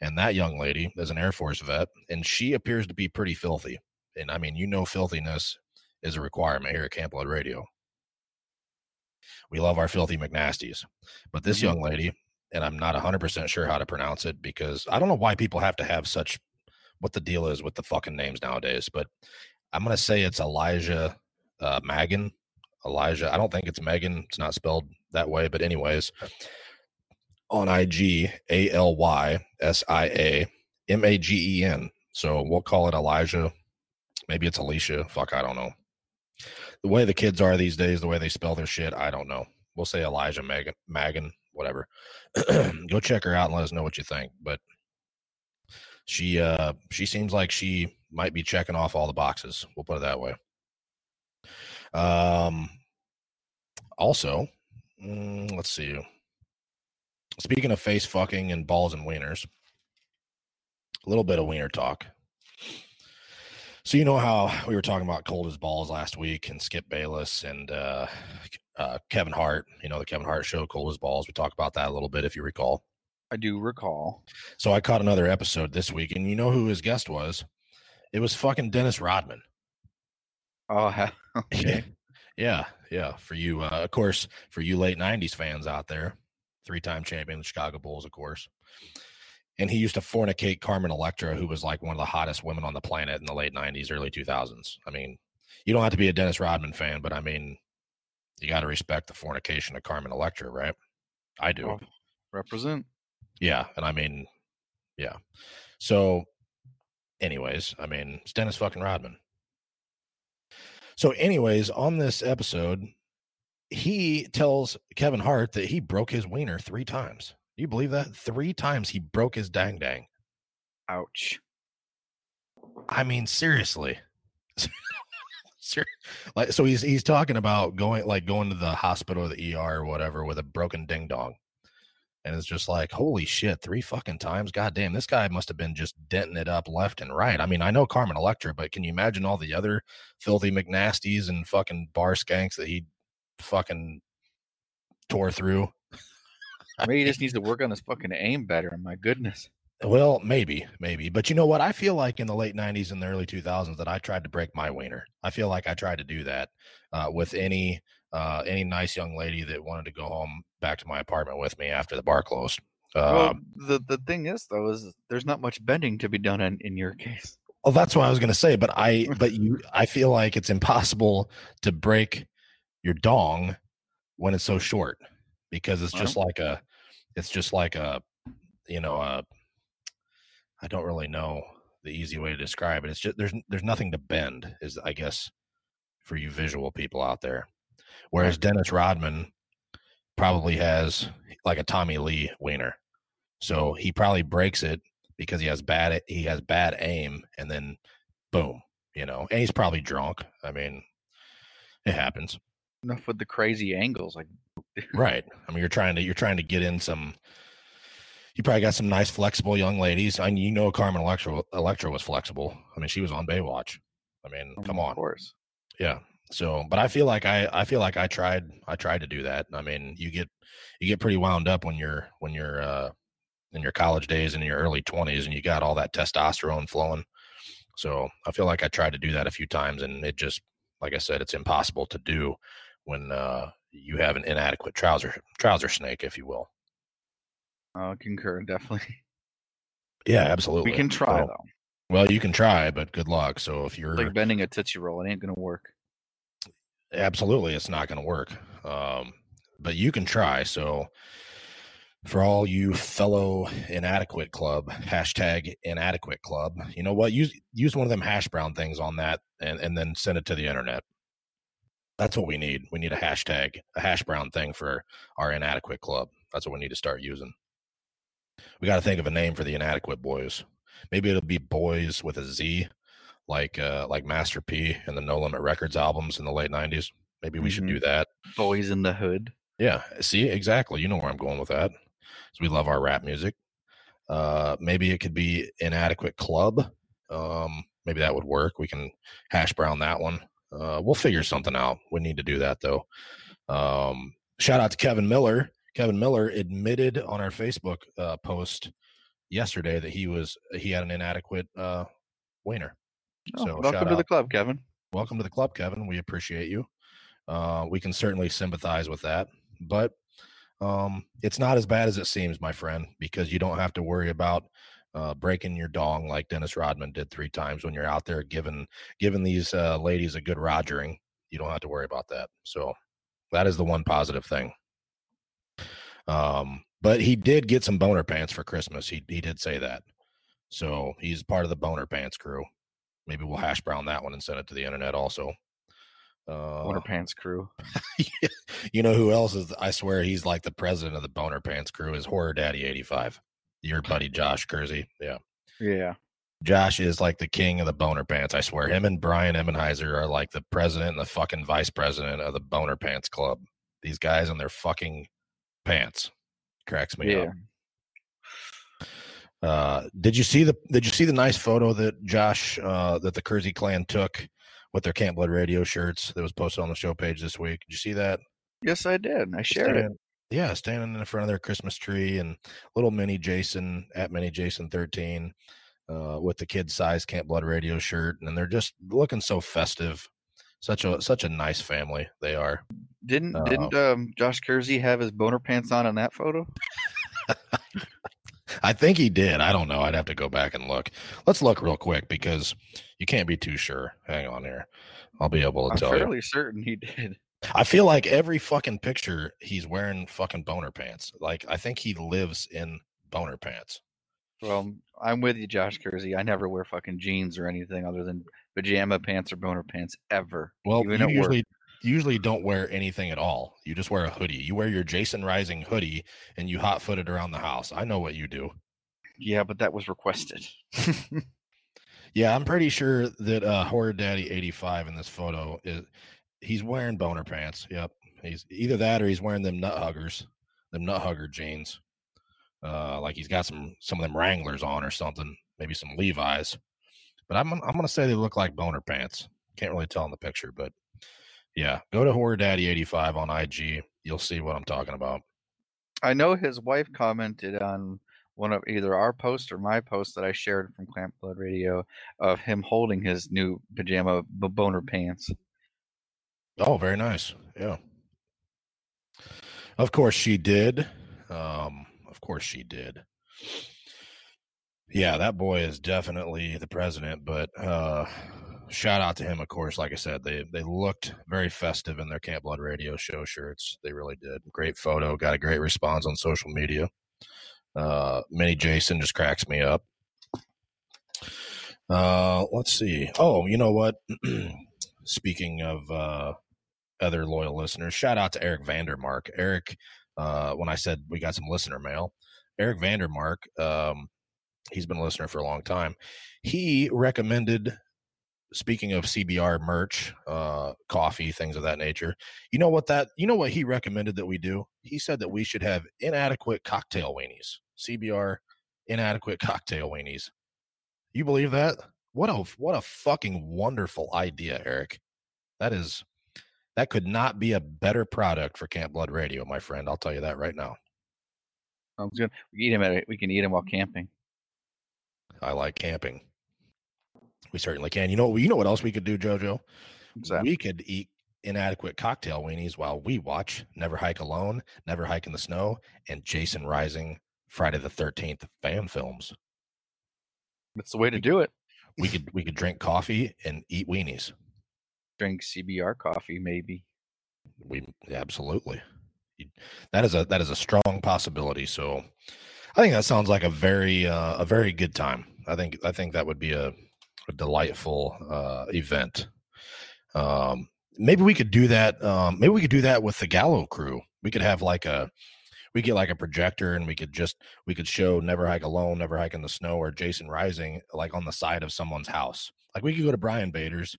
[SPEAKER 7] And that young lady is an Air Force vet, and she appears to be pretty filthy. And I mean, you know, filthiness is a requirement here at Camp Blood Radio. We love our filthy McNasties. But this
[SPEAKER 8] Mhm.
[SPEAKER 7] young lady, and I'm not 100% sure how to pronounce it because I don't know why people have to have such what the deal is with the fucking names nowadays, but I'm going to say it's Elijah uh, Magan. Elijah, I don't think it's Megan. It's not spelled that way, but anyways, on IG, A L Y S I A M A G E N. So we'll call it Elijah. Maybe it's Alicia. Fuck, I don't know. The way the kids are these days, the way they spell their shit, I don't know. We'll say Elijah Megan, Magan, whatever. Go check her out and let us know what you think. But she uh she seems like she might be checking off all the boxes. We'll put it that way. Um also, mm, let's see. Speaking of face fucking and balls and wieners, a little bit of wiener talk. So you know how we were talking about cold as balls last week and Skip Bayless and uh, uh, Kevin Hart, you know the Kevin Hart show, cold as balls. We talked about that a little bit if you recall.
[SPEAKER 8] I do recall.
[SPEAKER 7] So I caught another episode this week, and you know who his guest was? It was fucking Dennis Rodman.
[SPEAKER 8] Oh, okay.
[SPEAKER 7] yeah, yeah. For you, uh, of course, for you late '90s fans out there, three-time champion, the Chicago Bulls, of course. And he used to fornicate Carmen Electra, who was like one of the hottest women on the planet in the late '90s, early 2000s. I mean, you don't have to be a Dennis Rodman fan, but I mean, you got to respect the fornication of Carmen Electra, right? I do.
[SPEAKER 8] Oh, represent.
[SPEAKER 7] Yeah, and I mean, yeah. So, anyways, I mean, it's Dennis fucking Rodman. So, anyways, on this episode, he tells Kevin Hart that he broke his wiener three times. Do you believe that? Three times he broke his dang dang.
[SPEAKER 8] Ouch.
[SPEAKER 7] I mean, seriously. Ser- like, so he's he's talking about going like going to the hospital or the ER or whatever with a broken ding dong, and it's just like, holy shit, three fucking times. God damn, this guy must have been just denting it up left and right. I mean, I know Carmen Electra, but can you imagine all the other filthy McNasties and fucking bar skanks that he fucking tore through?
[SPEAKER 8] Maybe he just needs to work on his fucking aim better. My goodness.
[SPEAKER 7] Well, maybe, maybe. But you know what? I feel like in the late 90s and the early 2000s that I tried to break my wiener. I feel like I tried to do that uh, with any uh, any nice young lady that wanted to go home back to my apartment with me after the bar closed.
[SPEAKER 8] well,
[SPEAKER 7] Um,
[SPEAKER 8] the the thing is though is there's not much bending to be done in, in your case.
[SPEAKER 7] well, that's what I was going to say. But I, but you, I feel like it's impossible to break your dong when it's so short because it's uh-huh. just like a, it's just like a, you know, a, I don't really know the easy way to describe it. It's just there's there's nothing to bend, is I guess for you visual people out there. Whereas Dennis Rodman probably has like a Tommy Lee wiener, so he probably breaks it because he has bad he has bad aim, and then boom, you know, and he's probably drunk. I mean, it happens,
[SPEAKER 8] Enough with the crazy angles. Like
[SPEAKER 7] right? I mean, you're trying to you're trying to get in some. You probably got some nice flexible young ladies. I mean, you know, Carmen Electra Electra was flexible. I mean, she was on Baywatch. I mean, come on.
[SPEAKER 8] Of course.
[SPEAKER 7] yeah so but i feel like i i feel like i tried i tried to do that i mean you get you get pretty wound up when you're when you're uh in your college days and in your early 20s and you got all that testosterone flowing so i feel like i tried to do that a few times and it just like i said it's impossible to do when uh you have an inadequate trouser trouser snake if you will
[SPEAKER 8] I concur definitely.
[SPEAKER 7] yeah absolutely
[SPEAKER 8] We can try
[SPEAKER 7] So-
[SPEAKER 8] though.
[SPEAKER 7] well you can try but good luck so if you're
[SPEAKER 8] It's like bending a tootsie roll. It ain't gonna work.
[SPEAKER 7] absolutely it's not to work um, but you can try so for all you fellow inadequate club hashtag inadequate club you know what use use one of them hash brown things on that and, and then send it to the internet that's what we need we need a hashtag a hash brown thing for our inadequate club that's what we need to start using we got to think of a name for the inadequate boys maybe it'll be boys with a z like uh like master p and the no limit records albums in the late 90s maybe we should do that
[SPEAKER 8] Boys in the hood.
[SPEAKER 7] yeah, see, exactly. You know where I'm going with that. So we love our rap music. Uh, maybe it could be inadequate club. Um, maybe that would work. We can hash brown that one. Uh, we'll figure something out. We need to do that though. Um, shout out to Kevin Miller. Kevin Miller admitted on our Facebook uh, post yesterday that he was he had an inadequate uh, wiener.
[SPEAKER 8] Oh,
[SPEAKER 7] So,
[SPEAKER 8] welcome to the club, Kevin.
[SPEAKER 7] welcome to the club, Kevin. We appreciate you. Uh, we can certainly sympathize with that, but um, it's not as bad as it seems, my friend, because you don't have to worry about uh, breaking your dong like Dennis Rodman did three times when you're out there giving giving these uh, ladies a good rogering. You don't have to worry about that. So that is the one positive thing. Um, but he did get some boner pants for Christmas. He he did say that. So he's part of the boner pants crew. Maybe we'll hash brown that one and send it to the internet also. Uh,
[SPEAKER 8] Water pants crew.
[SPEAKER 7] you know who else is? I swear he's like the president of the Boner Pants crew. Is Horror Daddy eighty five? Your buddy Josh Kersey. Yeah,
[SPEAKER 8] Yeah.
[SPEAKER 7] Josh is like the king of the Boner Pants. I swear, him and Brian Emmenheiser are like the president and the fucking vice president of the Boner Pants Club. These guys in their fucking pants cracks me
[SPEAKER 8] Yeah.
[SPEAKER 7] up. Uh, did you see the Did you see the nice photo that Josh uh, that the Kersey clan took with their Camp Blood Radio shirts that was posted on the show page this week? Did you see that?
[SPEAKER 8] Yes, I did. I shared it.
[SPEAKER 7] Yeah, standing in front of their Christmas tree and little mini Jason at mini Jason 13 uh, with the kid size Camp Blood Radio shirt. And they're just looking so festive. Such a such a nice family they are.
[SPEAKER 8] Didn't
[SPEAKER 7] Uh,
[SPEAKER 8] didn't um, Josh Kersey have his boner pants on in that photo?
[SPEAKER 7] I think he did. I don't know. I'd have to go back and look. Let's look real quick because you can't be too sure. Hang on here. I'll be able to
[SPEAKER 8] I'm
[SPEAKER 7] tell you.
[SPEAKER 8] fairly certain he did.
[SPEAKER 7] I feel like every fucking picture he's wearing fucking boner pants. Like I think he lives in boner pants.
[SPEAKER 8] Well, I'm with you, Josh Kersey. I never wear fucking jeans or anything other than pajama pants or boner pants ever.
[SPEAKER 7] Well, you
[SPEAKER 8] at work.
[SPEAKER 7] usually usually don't wear anything at all. You just wear a hoodie. You wear your Jason Rising hoodie and you hot footed around the house. I know what you do.
[SPEAKER 8] Yeah, but that was requested.
[SPEAKER 7] Yeah, I'm pretty sure that uh Horror Daddy 85 in this photo is he's wearing boner pants. Yep. He's either that or he's wearing them nut huggers, them nut hugger jeans. Uh like he's got some some of them Wranglers on or something, maybe some Levi's. But I'm I'm gonna say they look like boner pants. Can't really tell in the picture, but yeah, go to Horror Daddy 85 on IG. You'll see what I'm talking about.
[SPEAKER 8] I know his wife commented on one of either our post or my post that I shared from Camp Blood Radio of him holding his new pajama boner pants.
[SPEAKER 7] Oh, very nice. Yeah. Of course she did. Um, of course she did. Yeah, that boy is definitely the president, but uh shout out to him, of course. Like I said, they they looked very festive in their Camp Blood Radio show shirts. They really did. Great photo, got a great response on social media. Uh Mini Jason just cracks me up. Uh let's see. Oh, you know what? Speaking of uh other loyal listeners. Shout out to Eric Vandermark. Eric, uh, when I said we got some listener mail, Eric Vandermark, um, he's been a listener for a long time. He recommended, speaking of CBR merch, uh, coffee, things of that nature. You know what that? You know what he recommended that we do? He said that we should have inadequate cocktail weenies. CBR inadequate cocktail weenies. You believe that? What a what a fucking wonderful idea, Eric. That is that could not be a better product for Camp Blood Radio, my friend. I'll tell you that right now.
[SPEAKER 8] Sounds good. We eat him at we can eat him while camping.
[SPEAKER 7] I like camping. We certainly can. You know, you know what else we could do, Jojo?
[SPEAKER 8] That?
[SPEAKER 7] We could eat inadequate cocktail weenies while we watch Never Hike Alone, Never Hike in the Snow, and Jason Rising Friday the Thirteenth fan films.
[SPEAKER 8] That's the way to do it.
[SPEAKER 7] We could we could drink coffee and eat weenies.
[SPEAKER 8] Drink CBR coffee, maybe.
[SPEAKER 7] We absolutely. That is a that is a strong possibility. So, I think that sounds like a very uh, a very good time. I think I think that would be a, a delightful uh, event. Um, maybe we could do that. Um, maybe we could do that with the Gallo crew. We could have like a we get like a projector and we could just we could show Never Hike Alone, Never Hike in the Snow, or Jason Rising like on the side of someone's house. Like we could go to Brian Bader's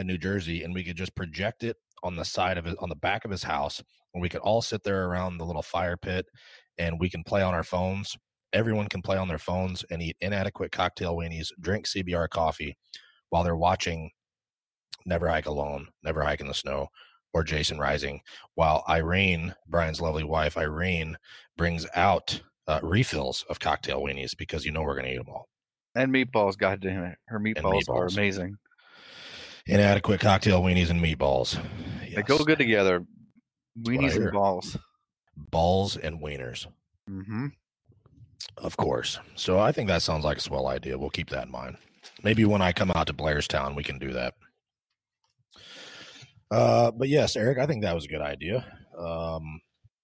[SPEAKER 7] in New Jersey and we could just project it on the side of it on the back of his house and we could all sit there around the little fire pit and we can play on our phones everyone can play on their phones and eat inadequate cocktail weenies drink cbr coffee while they're watching never hike alone never hike in the snow or jason rising while irene brian's lovely wife irene brings out uh, refills of cocktail weenies because you know we're going to eat them all
[SPEAKER 8] And meatballs, god damn it. Her meatballs, are amazing.
[SPEAKER 7] Inadequate cocktail weenies and meatballs
[SPEAKER 8] They go good together. Weenies and balls.
[SPEAKER 7] balls and wieners
[SPEAKER 8] Mm-hmm.
[SPEAKER 7] Of course. So I think that sounds like a swell idea. We'll keep that in mind. Maybe when I come out to Blairstown, we can do that. Uh, but yes, Eric, I think that was a good idea. Um,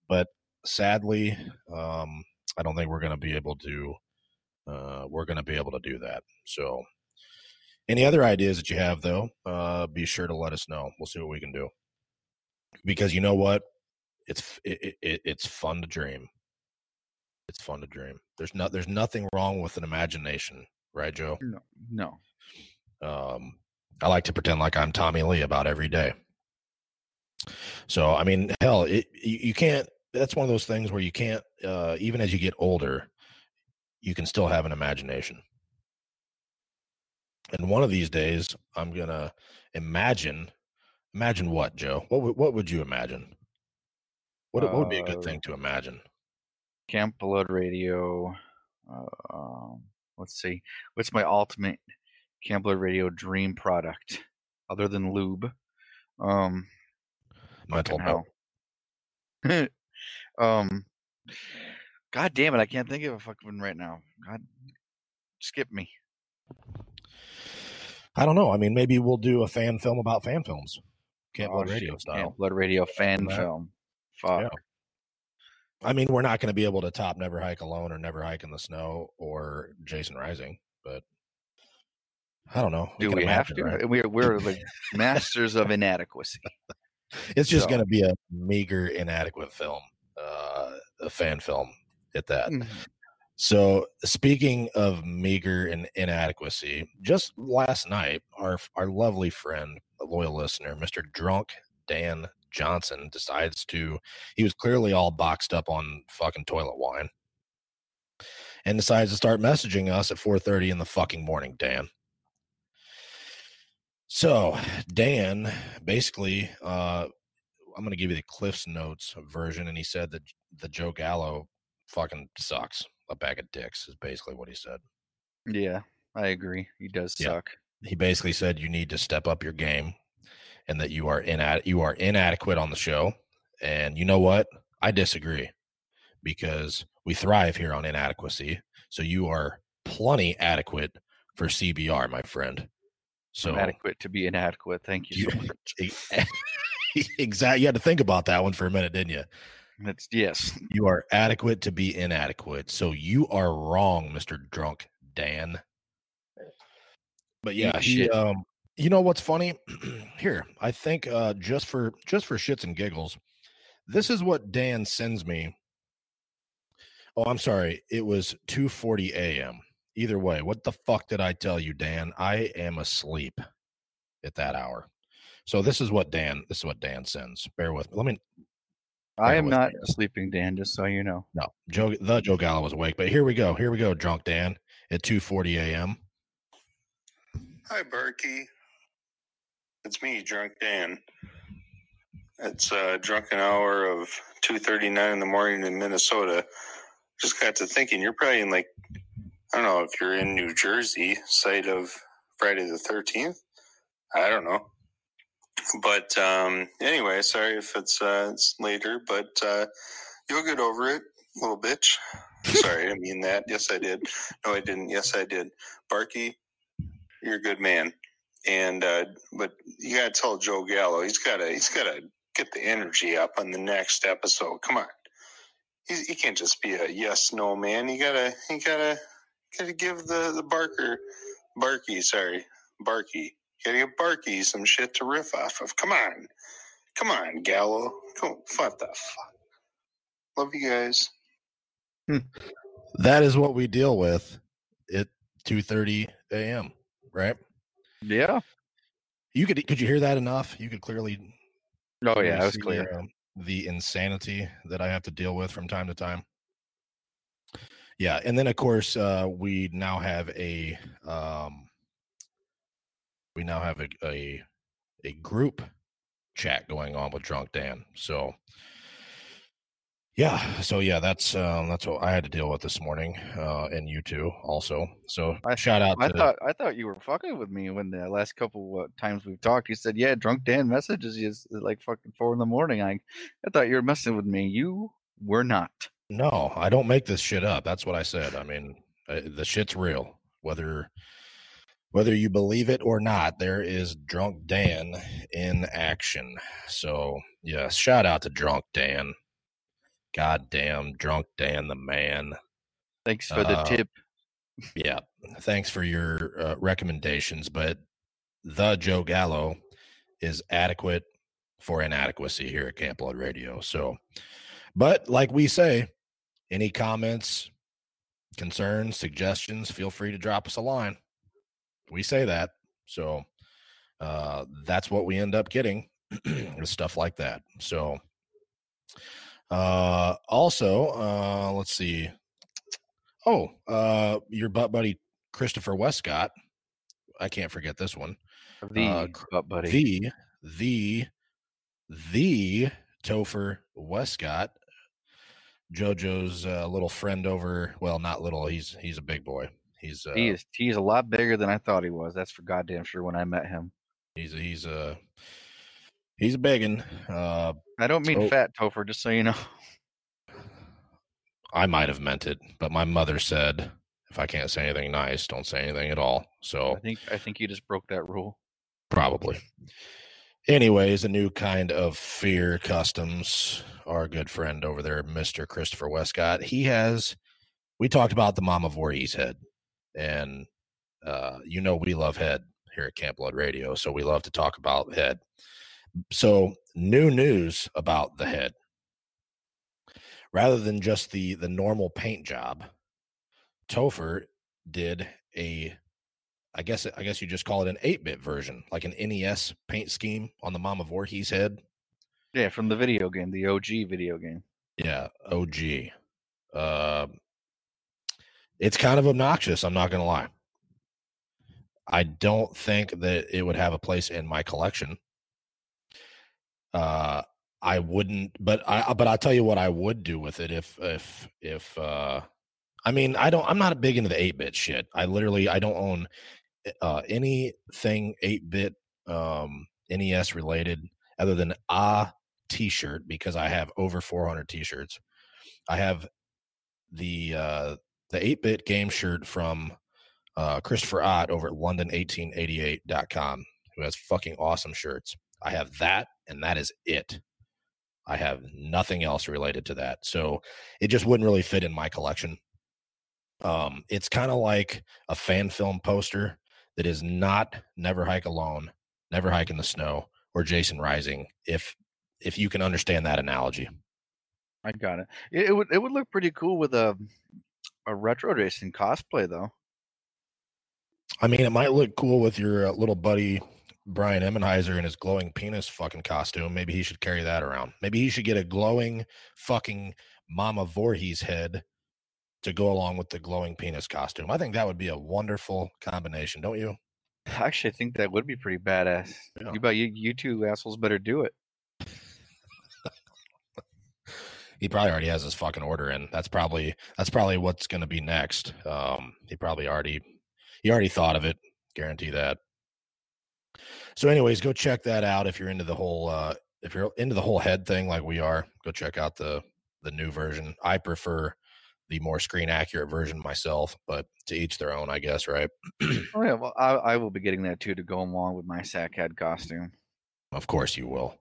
[SPEAKER 7] but sadly, um, I don't think we're going to be able to. Uh, we're going to be able to do that. So, any other ideas that you have, though, uh, be sure to let us know. We'll see what we can do. Because you know what, it's it, it, it's fun to dream it's fun to dream. There's not there's nothing wrong with an imagination, right, Joe?
[SPEAKER 8] No, no.
[SPEAKER 7] Um, I like to pretend like I'm Tommy Lee about every day. So I mean, hell, it, you, you can't. That's one of those things where you can't. Uh, even as you get older, you can still have an imagination. And one of these days, I'm gonna imagine. Imagine what, Joe? What would what would you imagine? What what would be a good
[SPEAKER 8] Uh,
[SPEAKER 7] thing to imagine?
[SPEAKER 8] Camp Blood Radio. Uh, um, let's see. What's my ultimate Camp Blood Radio dream product other than lube? Um,
[SPEAKER 7] Mental
[SPEAKER 8] hell. um, God damn it, I can't think of a fucking one right now. God, skip me.
[SPEAKER 7] I don't know. I mean, maybe we'll do a fan film about fan films, Camp
[SPEAKER 8] Oh,
[SPEAKER 7] Blood
[SPEAKER 8] shit,
[SPEAKER 7] Radio
[SPEAKER 8] Camp
[SPEAKER 7] style.
[SPEAKER 8] Blood Radio fan
[SPEAKER 7] Right.
[SPEAKER 8] film. Fuck.
[SPEAKER 7] Yeah. I mean, we're not going to be able to top Never Hike Alone or Never Hike in the Snow or Jason Rising, but I don't know.
[SPEAKER 8] Do we have
[SPEAKER 7] imagine,
[SPEAKER 8] to?
[SPEAKER 7] right?
[SPEAKER 8] We're we're the masters of inadequacy.
[SPEAKER 7] It's just
[SPEAKER 8] So-
[SPEAKER 7] going to be a meager, inadequate film, uh, a fan film at that.
[SPEAKER 8] Mm.
[SPEAKER 7] So, speaking of meager and inadequacy, just last night, our our lovely friend, a loyal listener, Mister Drunk Dan Johnson, decides to. He was clearly all boxed up on fucking toilet wine, and decides to start messaging us at four thirty in the fucking morning. Dan. So, Dan basically, uh, I'm going to give you the Cliff's Notes version, and he said that the Joe Gallo fucking sucks. A bag of dicks is basically what he said.
[SPEAKER 8] Yeah, I agree. He does
[SPEAKER 7] Yeah.
[SPEAKER 8] suck.
[SPEAKER 7] He basically said you need to step up your game, and that you are inad- you are inadequate on the show. And you know what? I disagree because we thrive here on inadequacy. So you are plenty adequate for CBR, my friend. So
[SPEAKER 8] I'm adequate to be inadequate. Thank you.
[SPEAKER 7] you,
[SPEAKER 8] so
[SPEAKER 7] exactly. You had to think about that one for a minute, didn't you?
[SPEAKER 8] That's yes.
[SPEAKER 7] You are adequate to be inadequate. So you are wrong, Mr. Drunk Dan. But yeah, he um you know what's funny? Here, I think uh just for just for shits and giggles, this is what Dan sends me. Oh, I'm sorry. It was 2:40 a.m. Either way, what the fuck did I tell you, Dan? I am asleep at that hour. So this is what Dan this is what Dan sends. Bear with me. Let me
[SPEAKER 8] I am not
[SPEAKER 7] me.
[SPEAKER 8] sleeping, Dan. Just so you know.
[SPEAKER 7] No, Joe, the Joe Gallo was awake, but here we go. Here we go, drunk Dan at 2:40 a.m.
[SPEAKER 3] Hi, Barky. It's me, Drunk Dan. It's a drunken hour of 2.39 in the morning in Minnesota. Just got to thinking, you're probably in like, I don't know if you're in New Jersey, site of Friday the 13th. I don't know. But um, anyway, sorry if it's, uh, it's later, but uh, you'll get over it, little bitch. Sorry, I mean that. Yes, I did. No, I didn't. Yes, I did. Barky, you're a good man, and uh, but you gotta tell Joe Gallo he's gotta he's gotta get the energy up on the next episode. Come on, he's, he can't just be a yes no man. You gotta you gotta gotta give the the Barker Barky sorry Barky you gotta Barky some shit to riff off of. Come on, come on Gallo, come what the fuck. Love you guys.
[SPEAKER 7] That is what we deal with at 2:30 a.m. Right?
[SPEAKER 8] Yeah.
[SPEAKER 7] You could could you hear that enough? You could clearly.
[SPEAKER 8] Oh yeah, that was
[SPEAKER 7] see,
[SPEAKER 8] clear.
[SPEAKER 7] um, the insanity that I have to deal with from time to time. Yeah, and then of course uh, we now have a um, we now have a, a a group chat going on with Drunk Dan. So yeah, so yeah, that's um, that's what I had to deal with this morning, uh, and you too also. So
[SPEAKER 8] I-
[SPEAKER 7] shout out
[SPEAKER 8] I
[SPEAKER 7] to
[SPEAKER 8] thought I thought you were fucking with me when the last couple uh, times we've talked. You said, "Yeah, drunk Dan messages you like fucking four in the morning." I I thought you were messing with me. You were not.
[SPEAKER 7] No, I don't make this shit up. That's what I said. I mean, uh, the shit's real. Whether whether you believe it or not, there is Drunk Dan in action. So, yes, shout out to Drunk Dan. Goddamn, Drunk Dan the man.
[SPEAKER 8] Thanks for the
[SPEAKER 7] Uh,
[SPEAKER 8] tip.
[SPEAKER 7] Yeah, thanks for your uh, recommendations, but the Joe Gallo is adequate for inadequacy here at Camp Blood Radio. So, but like we say, any comments, concerns, suggestions, feel free to drop us a line. We say that. So, uh, that's what we end up getting is stuff like that. So, uh, also, uh, let's see. Oh, uh, your butt buddy Christopher Westcott. I can't forget this one.
[SPEAKER 8] The
[SPEAKER 7] uh,
[SPEAKER 8] butt buddy.
[SPEAKER 7] The the the Topher Westcott, JoJo's uh, little friend over. Well, not little. He's he's a big boy. He's uh,
[SPEAKER 8] he is he's a lot bigger than I thought he was. That's for goddamn sure. When I met him,
[SPEAKER 7] he's a, he's a he's a biggin. Uh,
[SPEAKER 8] I don't mean
[SPEAKER 7] Oh.
[SPEAKER 8] fat Topher, just so you know.
[SPEAKER 7] I might have meant it, but my mother said, if I can't say anything nice, don't say anything at all. So
[SPEAKER 8] I think I think you just broke that rule.
[SPEAKER 7] Probably. Anyways, a new kind of fear customs. Our good friend over there, Mr. Christopher Westcott, he has. We talked about the Mama Voorhees head, and uh, you know we love head here at Camp Blood Radio, so we love to talk about head. So, new news about the head. Rather than just the the normal paint job, Topher did a I guess I guess you just call it an 8-bit version, like an NES paint scheme on the Mama Voorhees head.
[SPEAKER 8] Yeah, from the video game, the OG video game.
[SPEAKER 7] Yeah, OG. Uh, it's kind of obnoxious. I'm not gonna lie. I don't think that it would have a place in my collection. Uh, I wouldn't, but I but I'll tell you what I would do with it if if if uh, I mean I don't I'm not a big into the 8-bit shit. I literally I don't own uh, anything 8 bit um, NES related other than a t shirt because I have over 400 t shirts. I have the uh, the 8 bit game shirt from uh, Christopher Ott over at London1888.com, who has fucking awesome shirts. I have that, and that is it. I have nothing else related to that. So it just wouldn't really fit in my collection. Um, it's kind of like a fan film poster that is not Never Hike Alone, Never Hike in the Snow, or Jason Rising. If if you can understand that analogy,
[SPEAKER 8] I got it. It, it would it would look pretty cool with a a retro racing cosplay though.
[SPEAKER 7] I mean, it might look cool with your uh, little buddy Brian Emmenheiser in his glowing penis fucking costume. Maybe he should carry that around. Maybe he should get a glowing fucking Mama Voorhees head to go along with the glowing penis costume. I think that would be a wonderful combination, don't you?
[SPEAKER 8] I actually, I think that would be pretty badass.
[SPEAKER 7] Yeah.
[SPEAKER 8] You you, you two assholes better do it.
[SPEAKER 7] He probably already has his fucking order in. That's probably that's probably what's going to be next. Um, he probably already he already thought of it. Guarantee that. So, anyways, go check that out if you're into the whole uh, if you're into the whole head thing like we are. Go check out the the new version. I prefer the more screen accurate version myself, but to each their own, I guess, right?
[SPEAKER 8] Oh yeah, well I, I will be getting that too to go along with my sackhead costume.
[SPEAKER 7] Of course you will.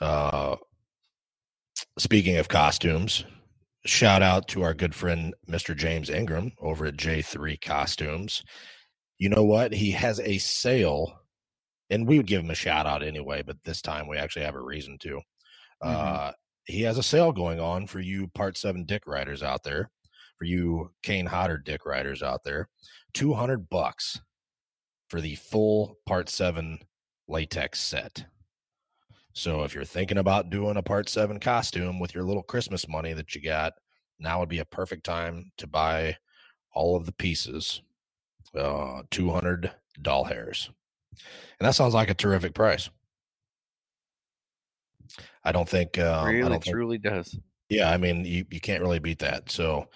[SPEAKER 7] Uh, speaking of costumes, shout out to our good friend Mr. James Ingram over at J3 Costumes. You know what? He has a sale, and we would give him a shout out anyway, but this time we actually have a reason to. Uh, he has a sale going on for you Part 7 Dick Riders out there, for you Kane Hodder Dick Riders out there. 200 bucks for the full Part 7 latex set. So if you're thinking about doing a part seven costume with your little Christmas money that you got, now would be a perfect time to buy all of the pieces. Uh, 200 doll hairs. And that sounds like a terrific price. I don't think, um, I
[SPEAKER 8] really,
[SPEAKER 7] don't think
[SPEAKER 8] truly does.
[SPEAKER 7] yeah, I mean, you, you can't really beat that. So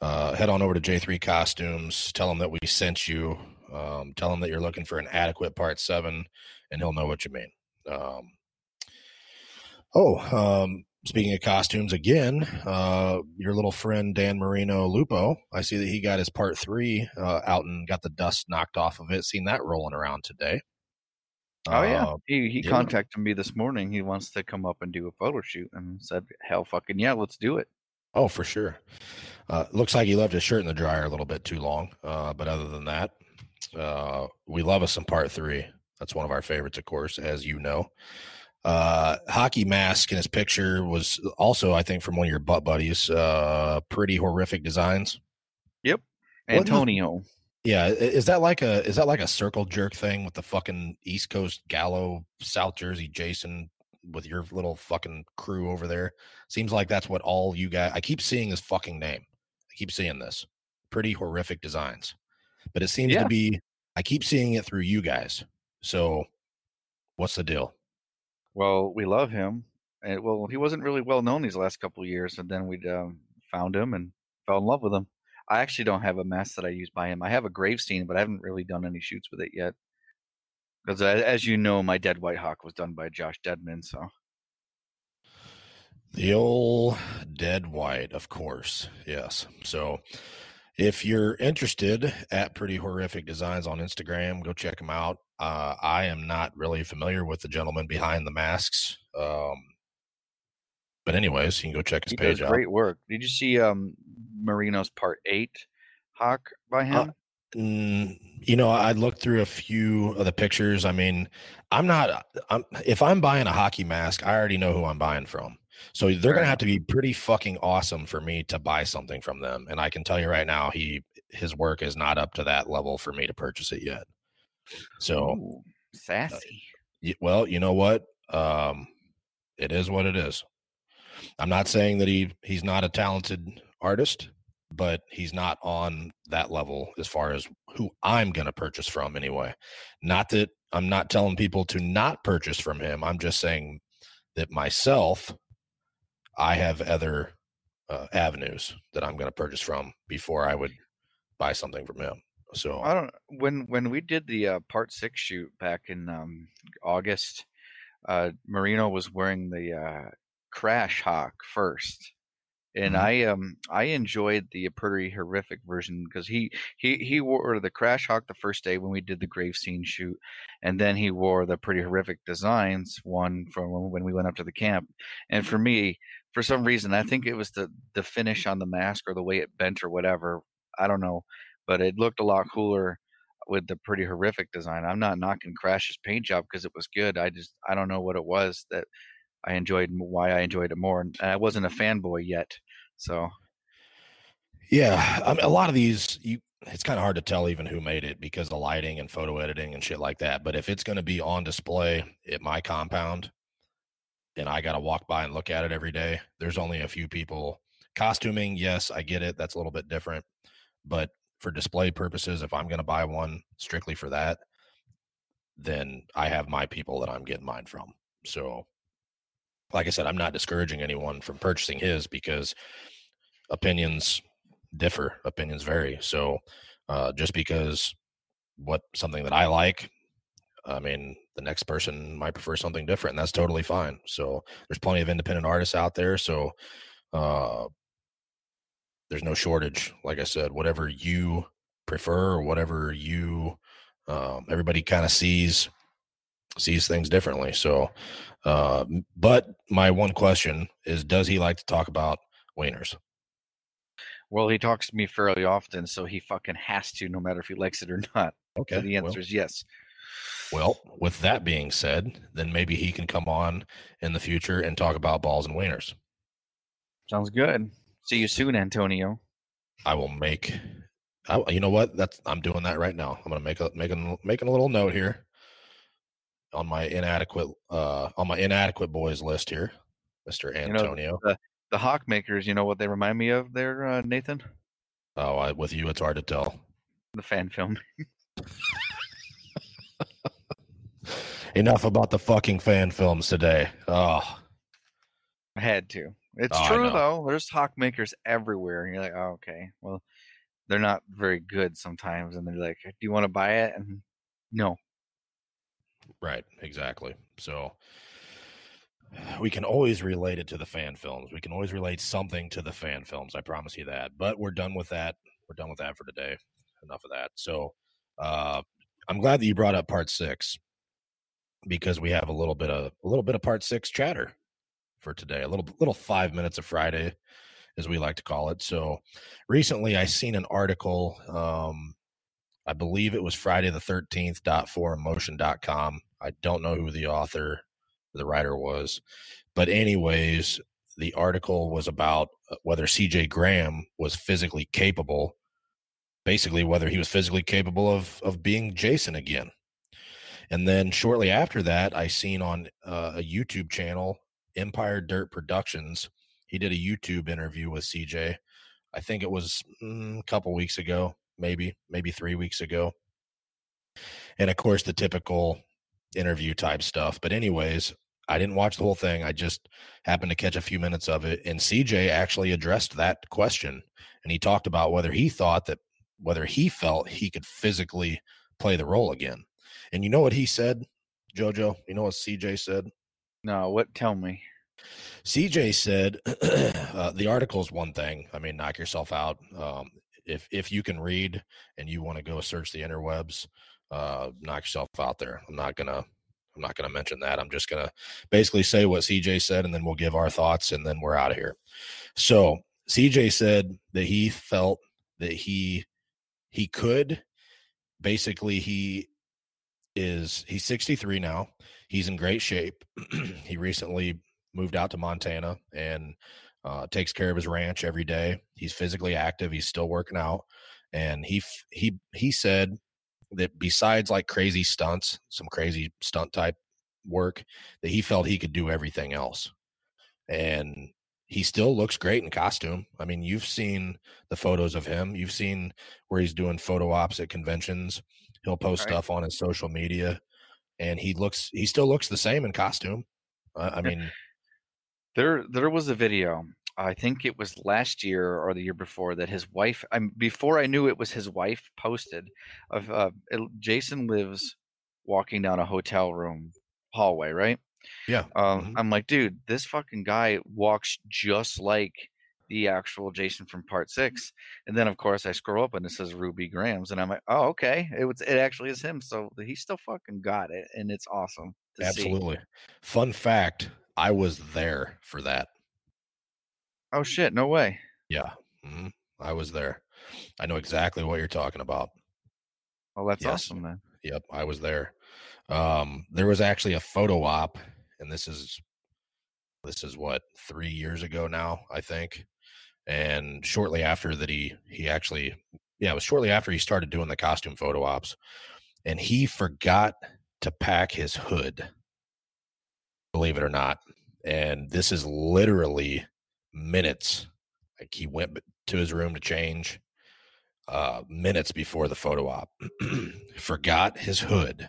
[SPEAKER 7] uh, head on over to J3 Costumes, tell them that we sent you, um, tell them that you're looking for an adequate part seven, and he'll know what you mean. Um, oh, um, speaking of costumes again, uh, your little friend Dan Marino Lupo, I see that he got his part three uh, out and got the dust knocked off of it. Seen that rolling around today.
[SPEAKER 8] Oh yeah,
[SPEAKER 7] Uh,
[SPEAKER 8] he he
[SPEAKER 7] yeah.
[SPEAKER 8] contacted me this morning. He wants to come up and do a photo shoot, and said, "Hell, fucking yeah, let's do it."
[SPEAKER 7] Oh, for sure. Uh, looks like he left his shirt in the dryer a little bit too long. Uh, but other than that, uh, we love us some part three. That's one of our favorites, of course, as you know. Uh, hockey mask in his picture was also, I think, from one of your butt buddies. Uh, pretty horrific designs.
[SPEAKER 8] Yep,
[SPEAKER 7] What
[SPEAKER 8] Antonio.
[SPEAKER 7] Yeah, is that like a is that like a circle jerk thing with the fucking East Coast Gallo, South Jersey Jason with your little fucking crew over there? Seems like that's what all you guys. I keep seeing his fucking name. I keep seeing this. Pretty horrific designs, but it seems
[SPEAKER 8] Yeah.
[SPEAKER 7] to be. I keep seeing it through you guys. So, what's the deal?
[SPEAKER 8] Well, we love him. And well, he wasn't really well known these last couple years, and then we um, found him and fell in love with him. I actually don't have a mask that I use by him. I have a grave scene, but I haven't really done any shoots with it yet. Because as you know, my Dead White Hawk was done by Josh Deadman. So
[SPEAKER 7] The old dead white, of course. Yes. So if you're interested at Pretty Horrific Designs on Instagram, go check them out. Uh, I am not really familiar with the gentleman behind the masks. Um, but anyways, you can go check his
[SPEAKER 8] He
[SPEAKER 7] page
[SPEAKER 8] does
[SPEAKER 7] out.
[SPEAKER 8] great work. Did you see um Marino's Part Eight Hawk by him?
[SPEAKER 7] Mm, you know, I looked through a few of the pictures. I mean, I'm not. I'm if I'm buying a hockey mask, I already know who I'm buying from. So they're
[SPEAKER 8] Fair
[SPEAKER 7] gonna have to be pretty fucking awesome for me to buy something from them. And I can tell you right now, he his work is not up to that level for me to purchase it yet. So,
[SPEAKER 8] Ooh, sassy.
[SPEAKER 7] y- well, you know what? Um, it is what it is. I'm not saying that he he's not a talented artist, but he's not on that level as far as who I'm going to purchase from anyway. Not that I'm not telling people to not purchase from him. I'm just saying that myself, I have other uh, avenues that I'm going to purchase from before I would buy something from him. So
[SPEAKER 8] I don't when when we did the uh, part six shoot back in um, August, uh, Marino was wearing the uh, Crash Hawk first, and
[SPEAKER 7] Mhm.
[SPEAKER 8] I um I enjoyed the pretty horrific version because he he he wore the Crash Hawk the first day when we did the grave scene shoot, and then he wore the pretty horrific designs one from when we went up to the camp, and for me. For some reason, I think it was the the finish on the mask or the way it bent or whatever. I don't know, but it looked a lot cooler with the pretty horrific design. I'm not knocking Crash's paint job because it was good. I just I don't know what it was that I enjoyed, why I enjoyed it more. And I wasn't a fanboy yet, so
[SPEAKER 7] Yeah, I mean, a lot of these, you it's kind of hard to tell even who made it because the lighting and photo editing and shit like that. But if it's going to be on display at my compound, and I got to walk by and look at it every day, there's only a few people. Costuming, yes, I get it. That's a little bit different, but for display purposes, if I'm going to buy one strictly for that, then I have my people that I'm getting mine from. So, like I said, I'm not discouraging anyone from purchasing his because opinions differ opinions vary so uh just because what something that i like i mean the next person might prefer something different and that's totally fine so there's plenty of independent artists out there so uh there's no shortage like i said whatever you prefer or whatever you um everybody kind of sees sees things differently so uh but my one question is does he like to talk about wieners
[SPEAKER 8] well, he talks to me fairly often, so he fucking has to, no matter if he likes it or not.
[SPEAKER 7] okay
[SPEAKER 8] So the
[SPEAKER 7] well-
[SPEAKER 8] answer is yes.
[SPEAKER 7] Well, with that being said, then maybe he can come on in the future and talk about balls and wieners.
[SPEAKER 8] Sounds good. See you soon, Antonio.
[SPEAKER 7] I will make. I, you know what? That's I'm doing that right now. I'm gonna make a making making a little note here on my inadequate uh on my inadequate boys list here, Mister Antonio.
[SPEAKER 8] You know,
[SPEAKER 7] Antonio.
[SPEAKER 8] The Hawk makers, you know what they remind me of there, uh, Nathan?
[SPEAKER 7] oh, I, with you, it's hard to tell.
[SPEAKER 8] The fan film.
[SPEAKER 7] Enough about the fucking fan films today. Oh,
[SPEAKER 8] I had to. It's
[SPEAKER 7] Oh,
[SPEAKER 8] true though. There's hawk makers everywhere, and you're like, oh, okay, well, they're not very good sometimes, and they're like, do you want to buy it? And no,
[SPEAKER 7] Right, exactly. So we can always relate it to the fan films. We can always relate something to the fan films. I promise you that. But we're done with that. We're done with that for today. Enough of that. So uh I'm glad that you brought up part 6 because we have a little bit of a little bit of part 6 chatter for today. A little little 5 minutes of Friday as we like to call it. So recently I seen an article um I believe it was Friday the 13th dot com. I don't know who the author, the writer was. But, anyways, the article was about uh, whether CJ Graham was physically capable, basically, whether he was physically capable of, of being Jason again. And then shortly after that, I seen on uh, a YouTube channel, Empire Dirt Productions, he did a YouTube interview with CJ. I think it was mm, a couple weeks ago, maybe, maybe three weeks ago. And of course, the typical interview type stuff. But, anyways, I didn't watch the whole thing. I just happened to catch a few minutes of it. And CJ actually addressed that question. And he talked about whether he thought that, whether he felt he could physically play the role again. And you know what he said, JoJo? You know what CJ said?
[SPEAKER 8] no. What? Tell me.
[SPEAKER 7] CJ said uh, the article is one thing. I mean, knock yourself out. Um, if if you can read and you want to go search the interwebs, uh, knock yourself out there. I'm not gonna I'm not gonna mention that. I'm just gonna basically say what CJ said, and then we'll give our thoughts, and then we're out of here. So CJ said that he felt that he he could basically he is he's 63 now. He's in great shape. he recently moved out to Montana and uh, takes care of his ranch every day. He's physically active. He's still working out, and he he he said that besides like crazy stunts, some crazy stunt type work, that he felt he could do everything else, and he still looks great in costume. I mean, you've seen the photos of him. You've seen where he's doing photo ops at conventions. He'll post
[SPEAKER 8] Right.
[SPEAKER 7] stuff on his social media, and he looks he still looks the same in costume. I, I mean,
[SPEAKER 8] There, there was a video. I think it was last year or the year before that his wife. I'm before I knew it was his wife posted of uh, Jason lives walking down a hotel room hallway, right?
[SPEAKER 7] Yeah,
[SPEAKER 8] Um,
[SPEAKER 7] Mhm.
[SPEAKER 8] I'm like, dude, this fucking guy walks just like the actual Jason from Part Six. And then, of course, I scroll up and it says Ruby Grams, and I'm like, oh, okay, it was, it actually is him. So he still fucking got it, and it's awesome. To see.
[SPEAKER 7] absolutely. Fun fact: I was there for that.
[SPEAKER 8] Oh shit, no way.
[SPEAKER 7] Yeah, mhm, I was there. I know exactly what you're talking about.
[SPEAKER 8] Well, that's
[SPEAKER 7] Yes.
[SPEAKER 8] awesome then.
[SPEAKER 7] Yep, I was there. Um, there was actually a photo op, and this is this is what three years ago now, I think. And shortly after that, he he actually, yeah, it was shortly after he started doing the costume photo ops, and he forgot to pack his hood. Believe it or not, and this is literally minutes. Like he went to his room to change, uh, minutes before the photo op. forgot his hood.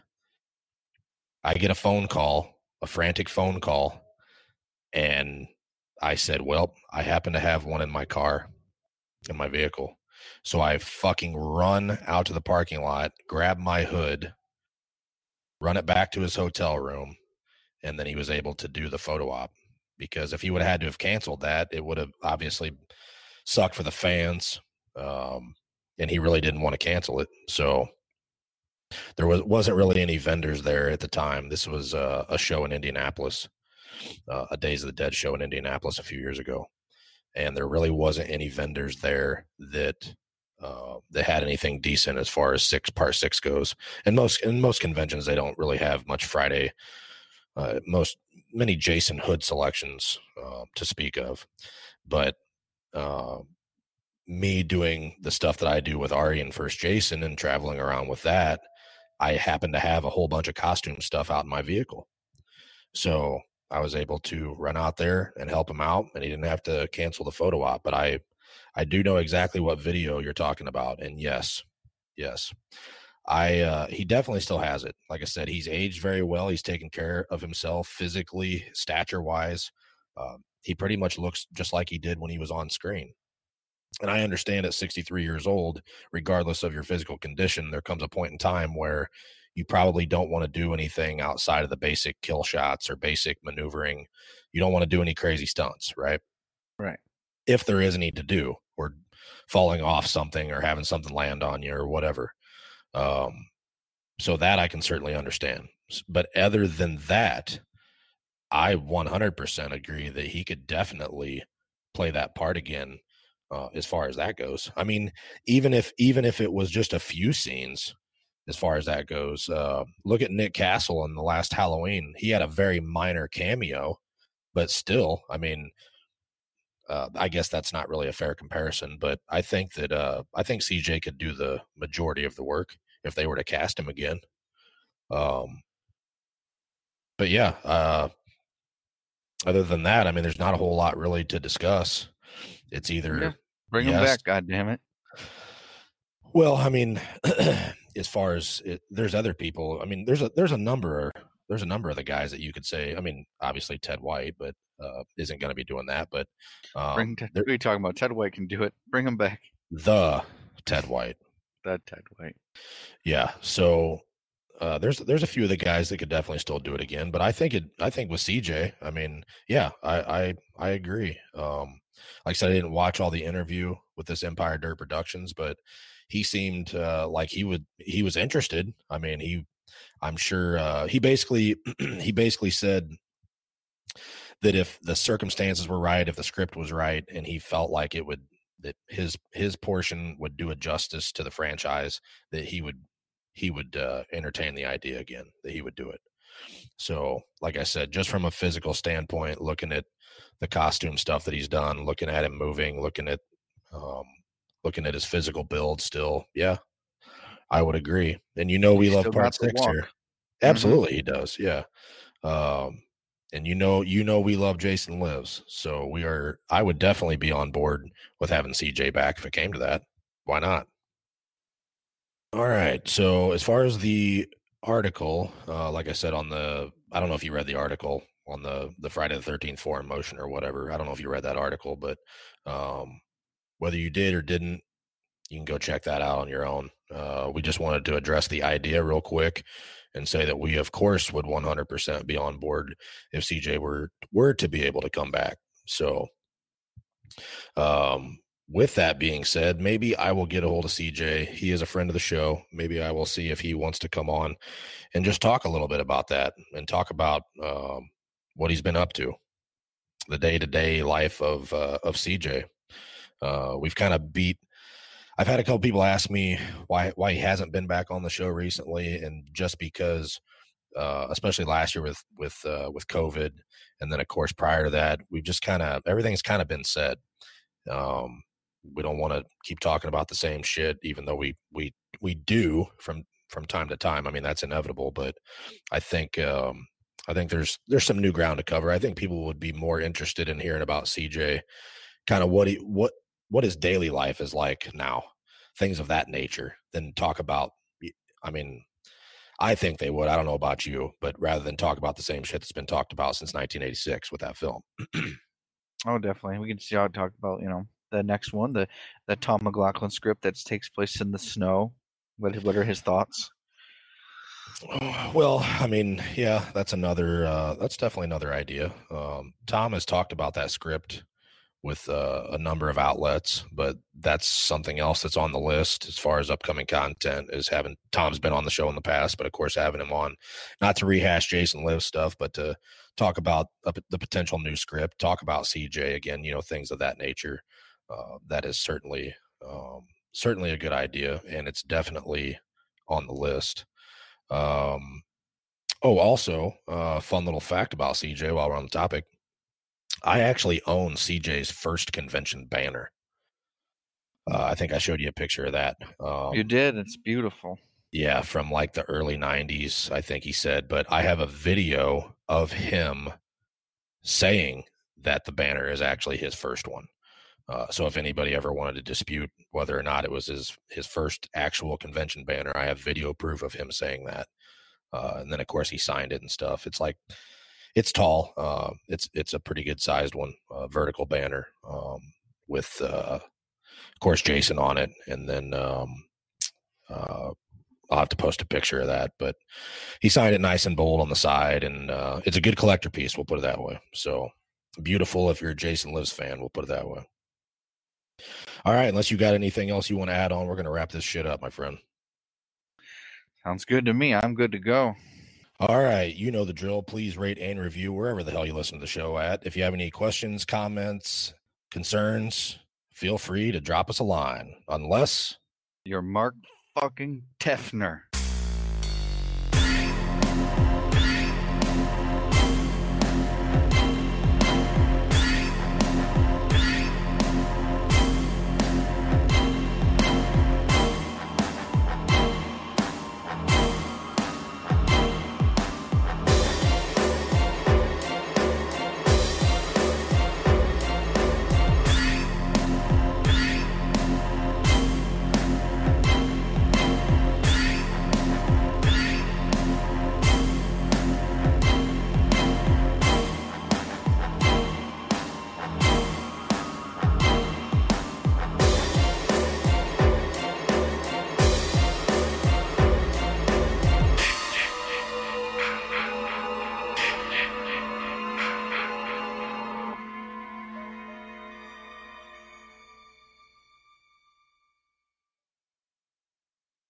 [SPEAKER 7] I get a phone call, a frantic phone call, and I said, Well, I happen to have one in my car, in my vehicle. So I fucking run out to the parking lot, grab my hood, run it back to his hotel room, and then he was able to do the photo op. Because if he would have had to have canceled that, it would have obviously sucked for the fans. Um, and he really didn't want to cancel it. So there was wasn't really any vendors there at the time. This was uh, a show in Indianapolis, uh, a Days of the Dead show in Indianapolis a few years ago, and there really wasn't any vendors there that uh, that had anything decent as far as six part six goes. And most in most conventions, they don't really have much Friday. Uh, most many Jason Hood selections uh, to speak of, but uh, me doing the stuff that I do with Ari and First Jason and traveling around with that, I happen to have a whole bunch of costume stuff out in my vehicle. So I was able to run out there and help him out, and he didn't have to cancel the photo op. But I, I do know exactly what video you're talking about, and yes, yes, I uh, he definitely still has it. Like I said, he's aged very well. He's taken care of himself physically, stature wise. Um, he pretty much looks just like he did when he was on screen. And I understand at 63 years old, regardless of your physical condition, there comes a point in time where you probably don't want to do anything outside of the basic kill shots or basic maneuvering. You don't want to do any crazy stunts, right?
[SPEAKER 8] Right.
[SPEAKER 7] If there is a need to do, or falling off something or having something land on you or whatever. Um, so that I can certainly understand. But other than that, I 100% agree that he could definitely play that part again uh, as far as that goes. I mean, even if even if it was just a few scenes, as far as that goes, uh, look at Nick Castle in the last Halloween. He had a very minor cameo, but still, I mean, uh, I guess that's not really a fair comparison. But I think that uh, I think CJ could do the majority of the work if they were to cast him again. Um, but yeah, uh, other than that, I mean, there's not a whole lot really to discuss. It's either
[SPEAKER 8] Yeah. Bring him
[SPEAKER 7] Yes.
[SPEAKER 8] back, God damn it.
[SPEAKER 7] Well, I mean, as far as it, there's other people. I mean, there's a there's a number there's a number of the guys that you could say. I mean, obviously Ted White, but uh, isn't going to be doing that. But um,
[SPEAKER 8] bring Ted, what are you talking about? Ted White can do it. Bring him back.
[SPEAKER 7] the Ted White,
[SPEAKER 8] That Ted White.
[SPEAKER 7] yeah. So Uh, there's there's a few of the guys that could definitely still do it again, but I think it. I think with CJ, I mean, yeah, I I, I agree. Um, like I said, I didn't watch all the interview with this Empire Dirt Productions, but he seemed uh, like he would he was interested. I mean, he I'm sure uh, he basically he basically said that if the circumstances were right, if the script was right, and he felt like it would that his his portion would do a justice to the franchise, that he would he would uh, entertain the idea again, that he would do it. So, like I said, just from a physical standpoint, looking at the costume stuff that he's done, looking at him moving, looking at um, looking at his physical build, still, yeah, I would agree. And you know, we
[SPEAKER 8] He's
[SPEAKER 7] love part six here.
[SPEAKER 8] Mm-hmm.
[SPEAKER 7] Absolutely, he does. Yeah. Um, and you know, you know, we love Jason Lives, so we are. I would definitely be on board with having CJ back if it came to that. Why not? All right. So as far as the article, uh, like I said on the, I don't know if you read the article on the the Friday the Thirteenth Forum motion or whatever. I don't know if you read that article, but um, whether you did or didn't, you can go check that out on your own. Uh, we just wanted to address the idea real quick and say that we, of course, would 100% be on board if CJ were were to be able to come back. So, um, with that being said, maybe I will get a hold of CJ. He is a friend of the show. Maybe I will see if he wants to come on and just talk a little bit about that and talk about um, what he's been up to, the day to day life of uh, of CJ. Uh, we've kind of beat. I've had a couple people ask me why why he hasn't been back on the show recently, and just because, uh, especially last year with with uh, with COVID, and then of course prior to that, we've just kind of everything's kind of been said. Um, we don't want to keep talking about the same shit, even though we we we do from from time to time. I mean that's inevitable, but I think um, I think there's there's some new ground to cover. I think people would be more interested in hearing about CJ, kind of what he what what his daily life is like now, things of that nature, than talk about. I mean, I think they would. I don't know about you, but rather than talk about the same shit that's been talked about since 1986 with that film.
[SPEAKER 8] Oh, definitely. We can see how talk about, you know, the next one, the the Tom McLoughlin script that takes place in the snow. What what are his thoughts?
[SPEAKER 7] Oh, Well, I mean, yeah, that's another. Uh, that's definitely another idea. Um, Tom has talked about that script with uh, a number of outlets, but that's something else that's on the list as far as upcoming content. Is having Tom's been on the show in the past, but of course having him on, not to rehash Jason Live stuff, but to talk about the potential new script, talk about CJ again, you know, things of that nature. Uh, that is certainly um, certainly a good idea, and it's definitely on the list. Um, oh, also, uh, fun little fact about CJ while we're on the topic. I actually own CJ's first convention banner. Uh, I think I showed you a picture of that. Um,
[SPEAKER 8] you did. It's beautiful.
[SPEAKER 7] yeah, from like the early 90s, I think he said. But I have a video of him saying that the banner is actually his first one. Uh, so if anybody ever wanted to dispute whether or not it was his his first actual convention banner, I have video proof of him saying that. Uh, and then of course he signed it and stuff. It's like it's tall. Uh, it's it's a pretty good sized one, uh, vertical banner um, with uh, of course Jason on it, and then um, uh, I'll have to post a picture of that. But he signed it nice and bold on the side, and it's a good collector piece. We'll put it that way. So beautiful if you're a Jason Lives fan. We'll put it that way. All right, unless you got anything else you want to add on, we're going to wrap this shit up, my friend.
[SPEAKER 8] Sounds good to me. I'm good to go.
[SPEAKER 7] All right, you know the drill. Please rate and review wherever the hell you listen to the show at. If you have any questions, comments, concerns, feel free to drop us a line. Unless
[SPEAKER 8] You're Mark fucking Tefner.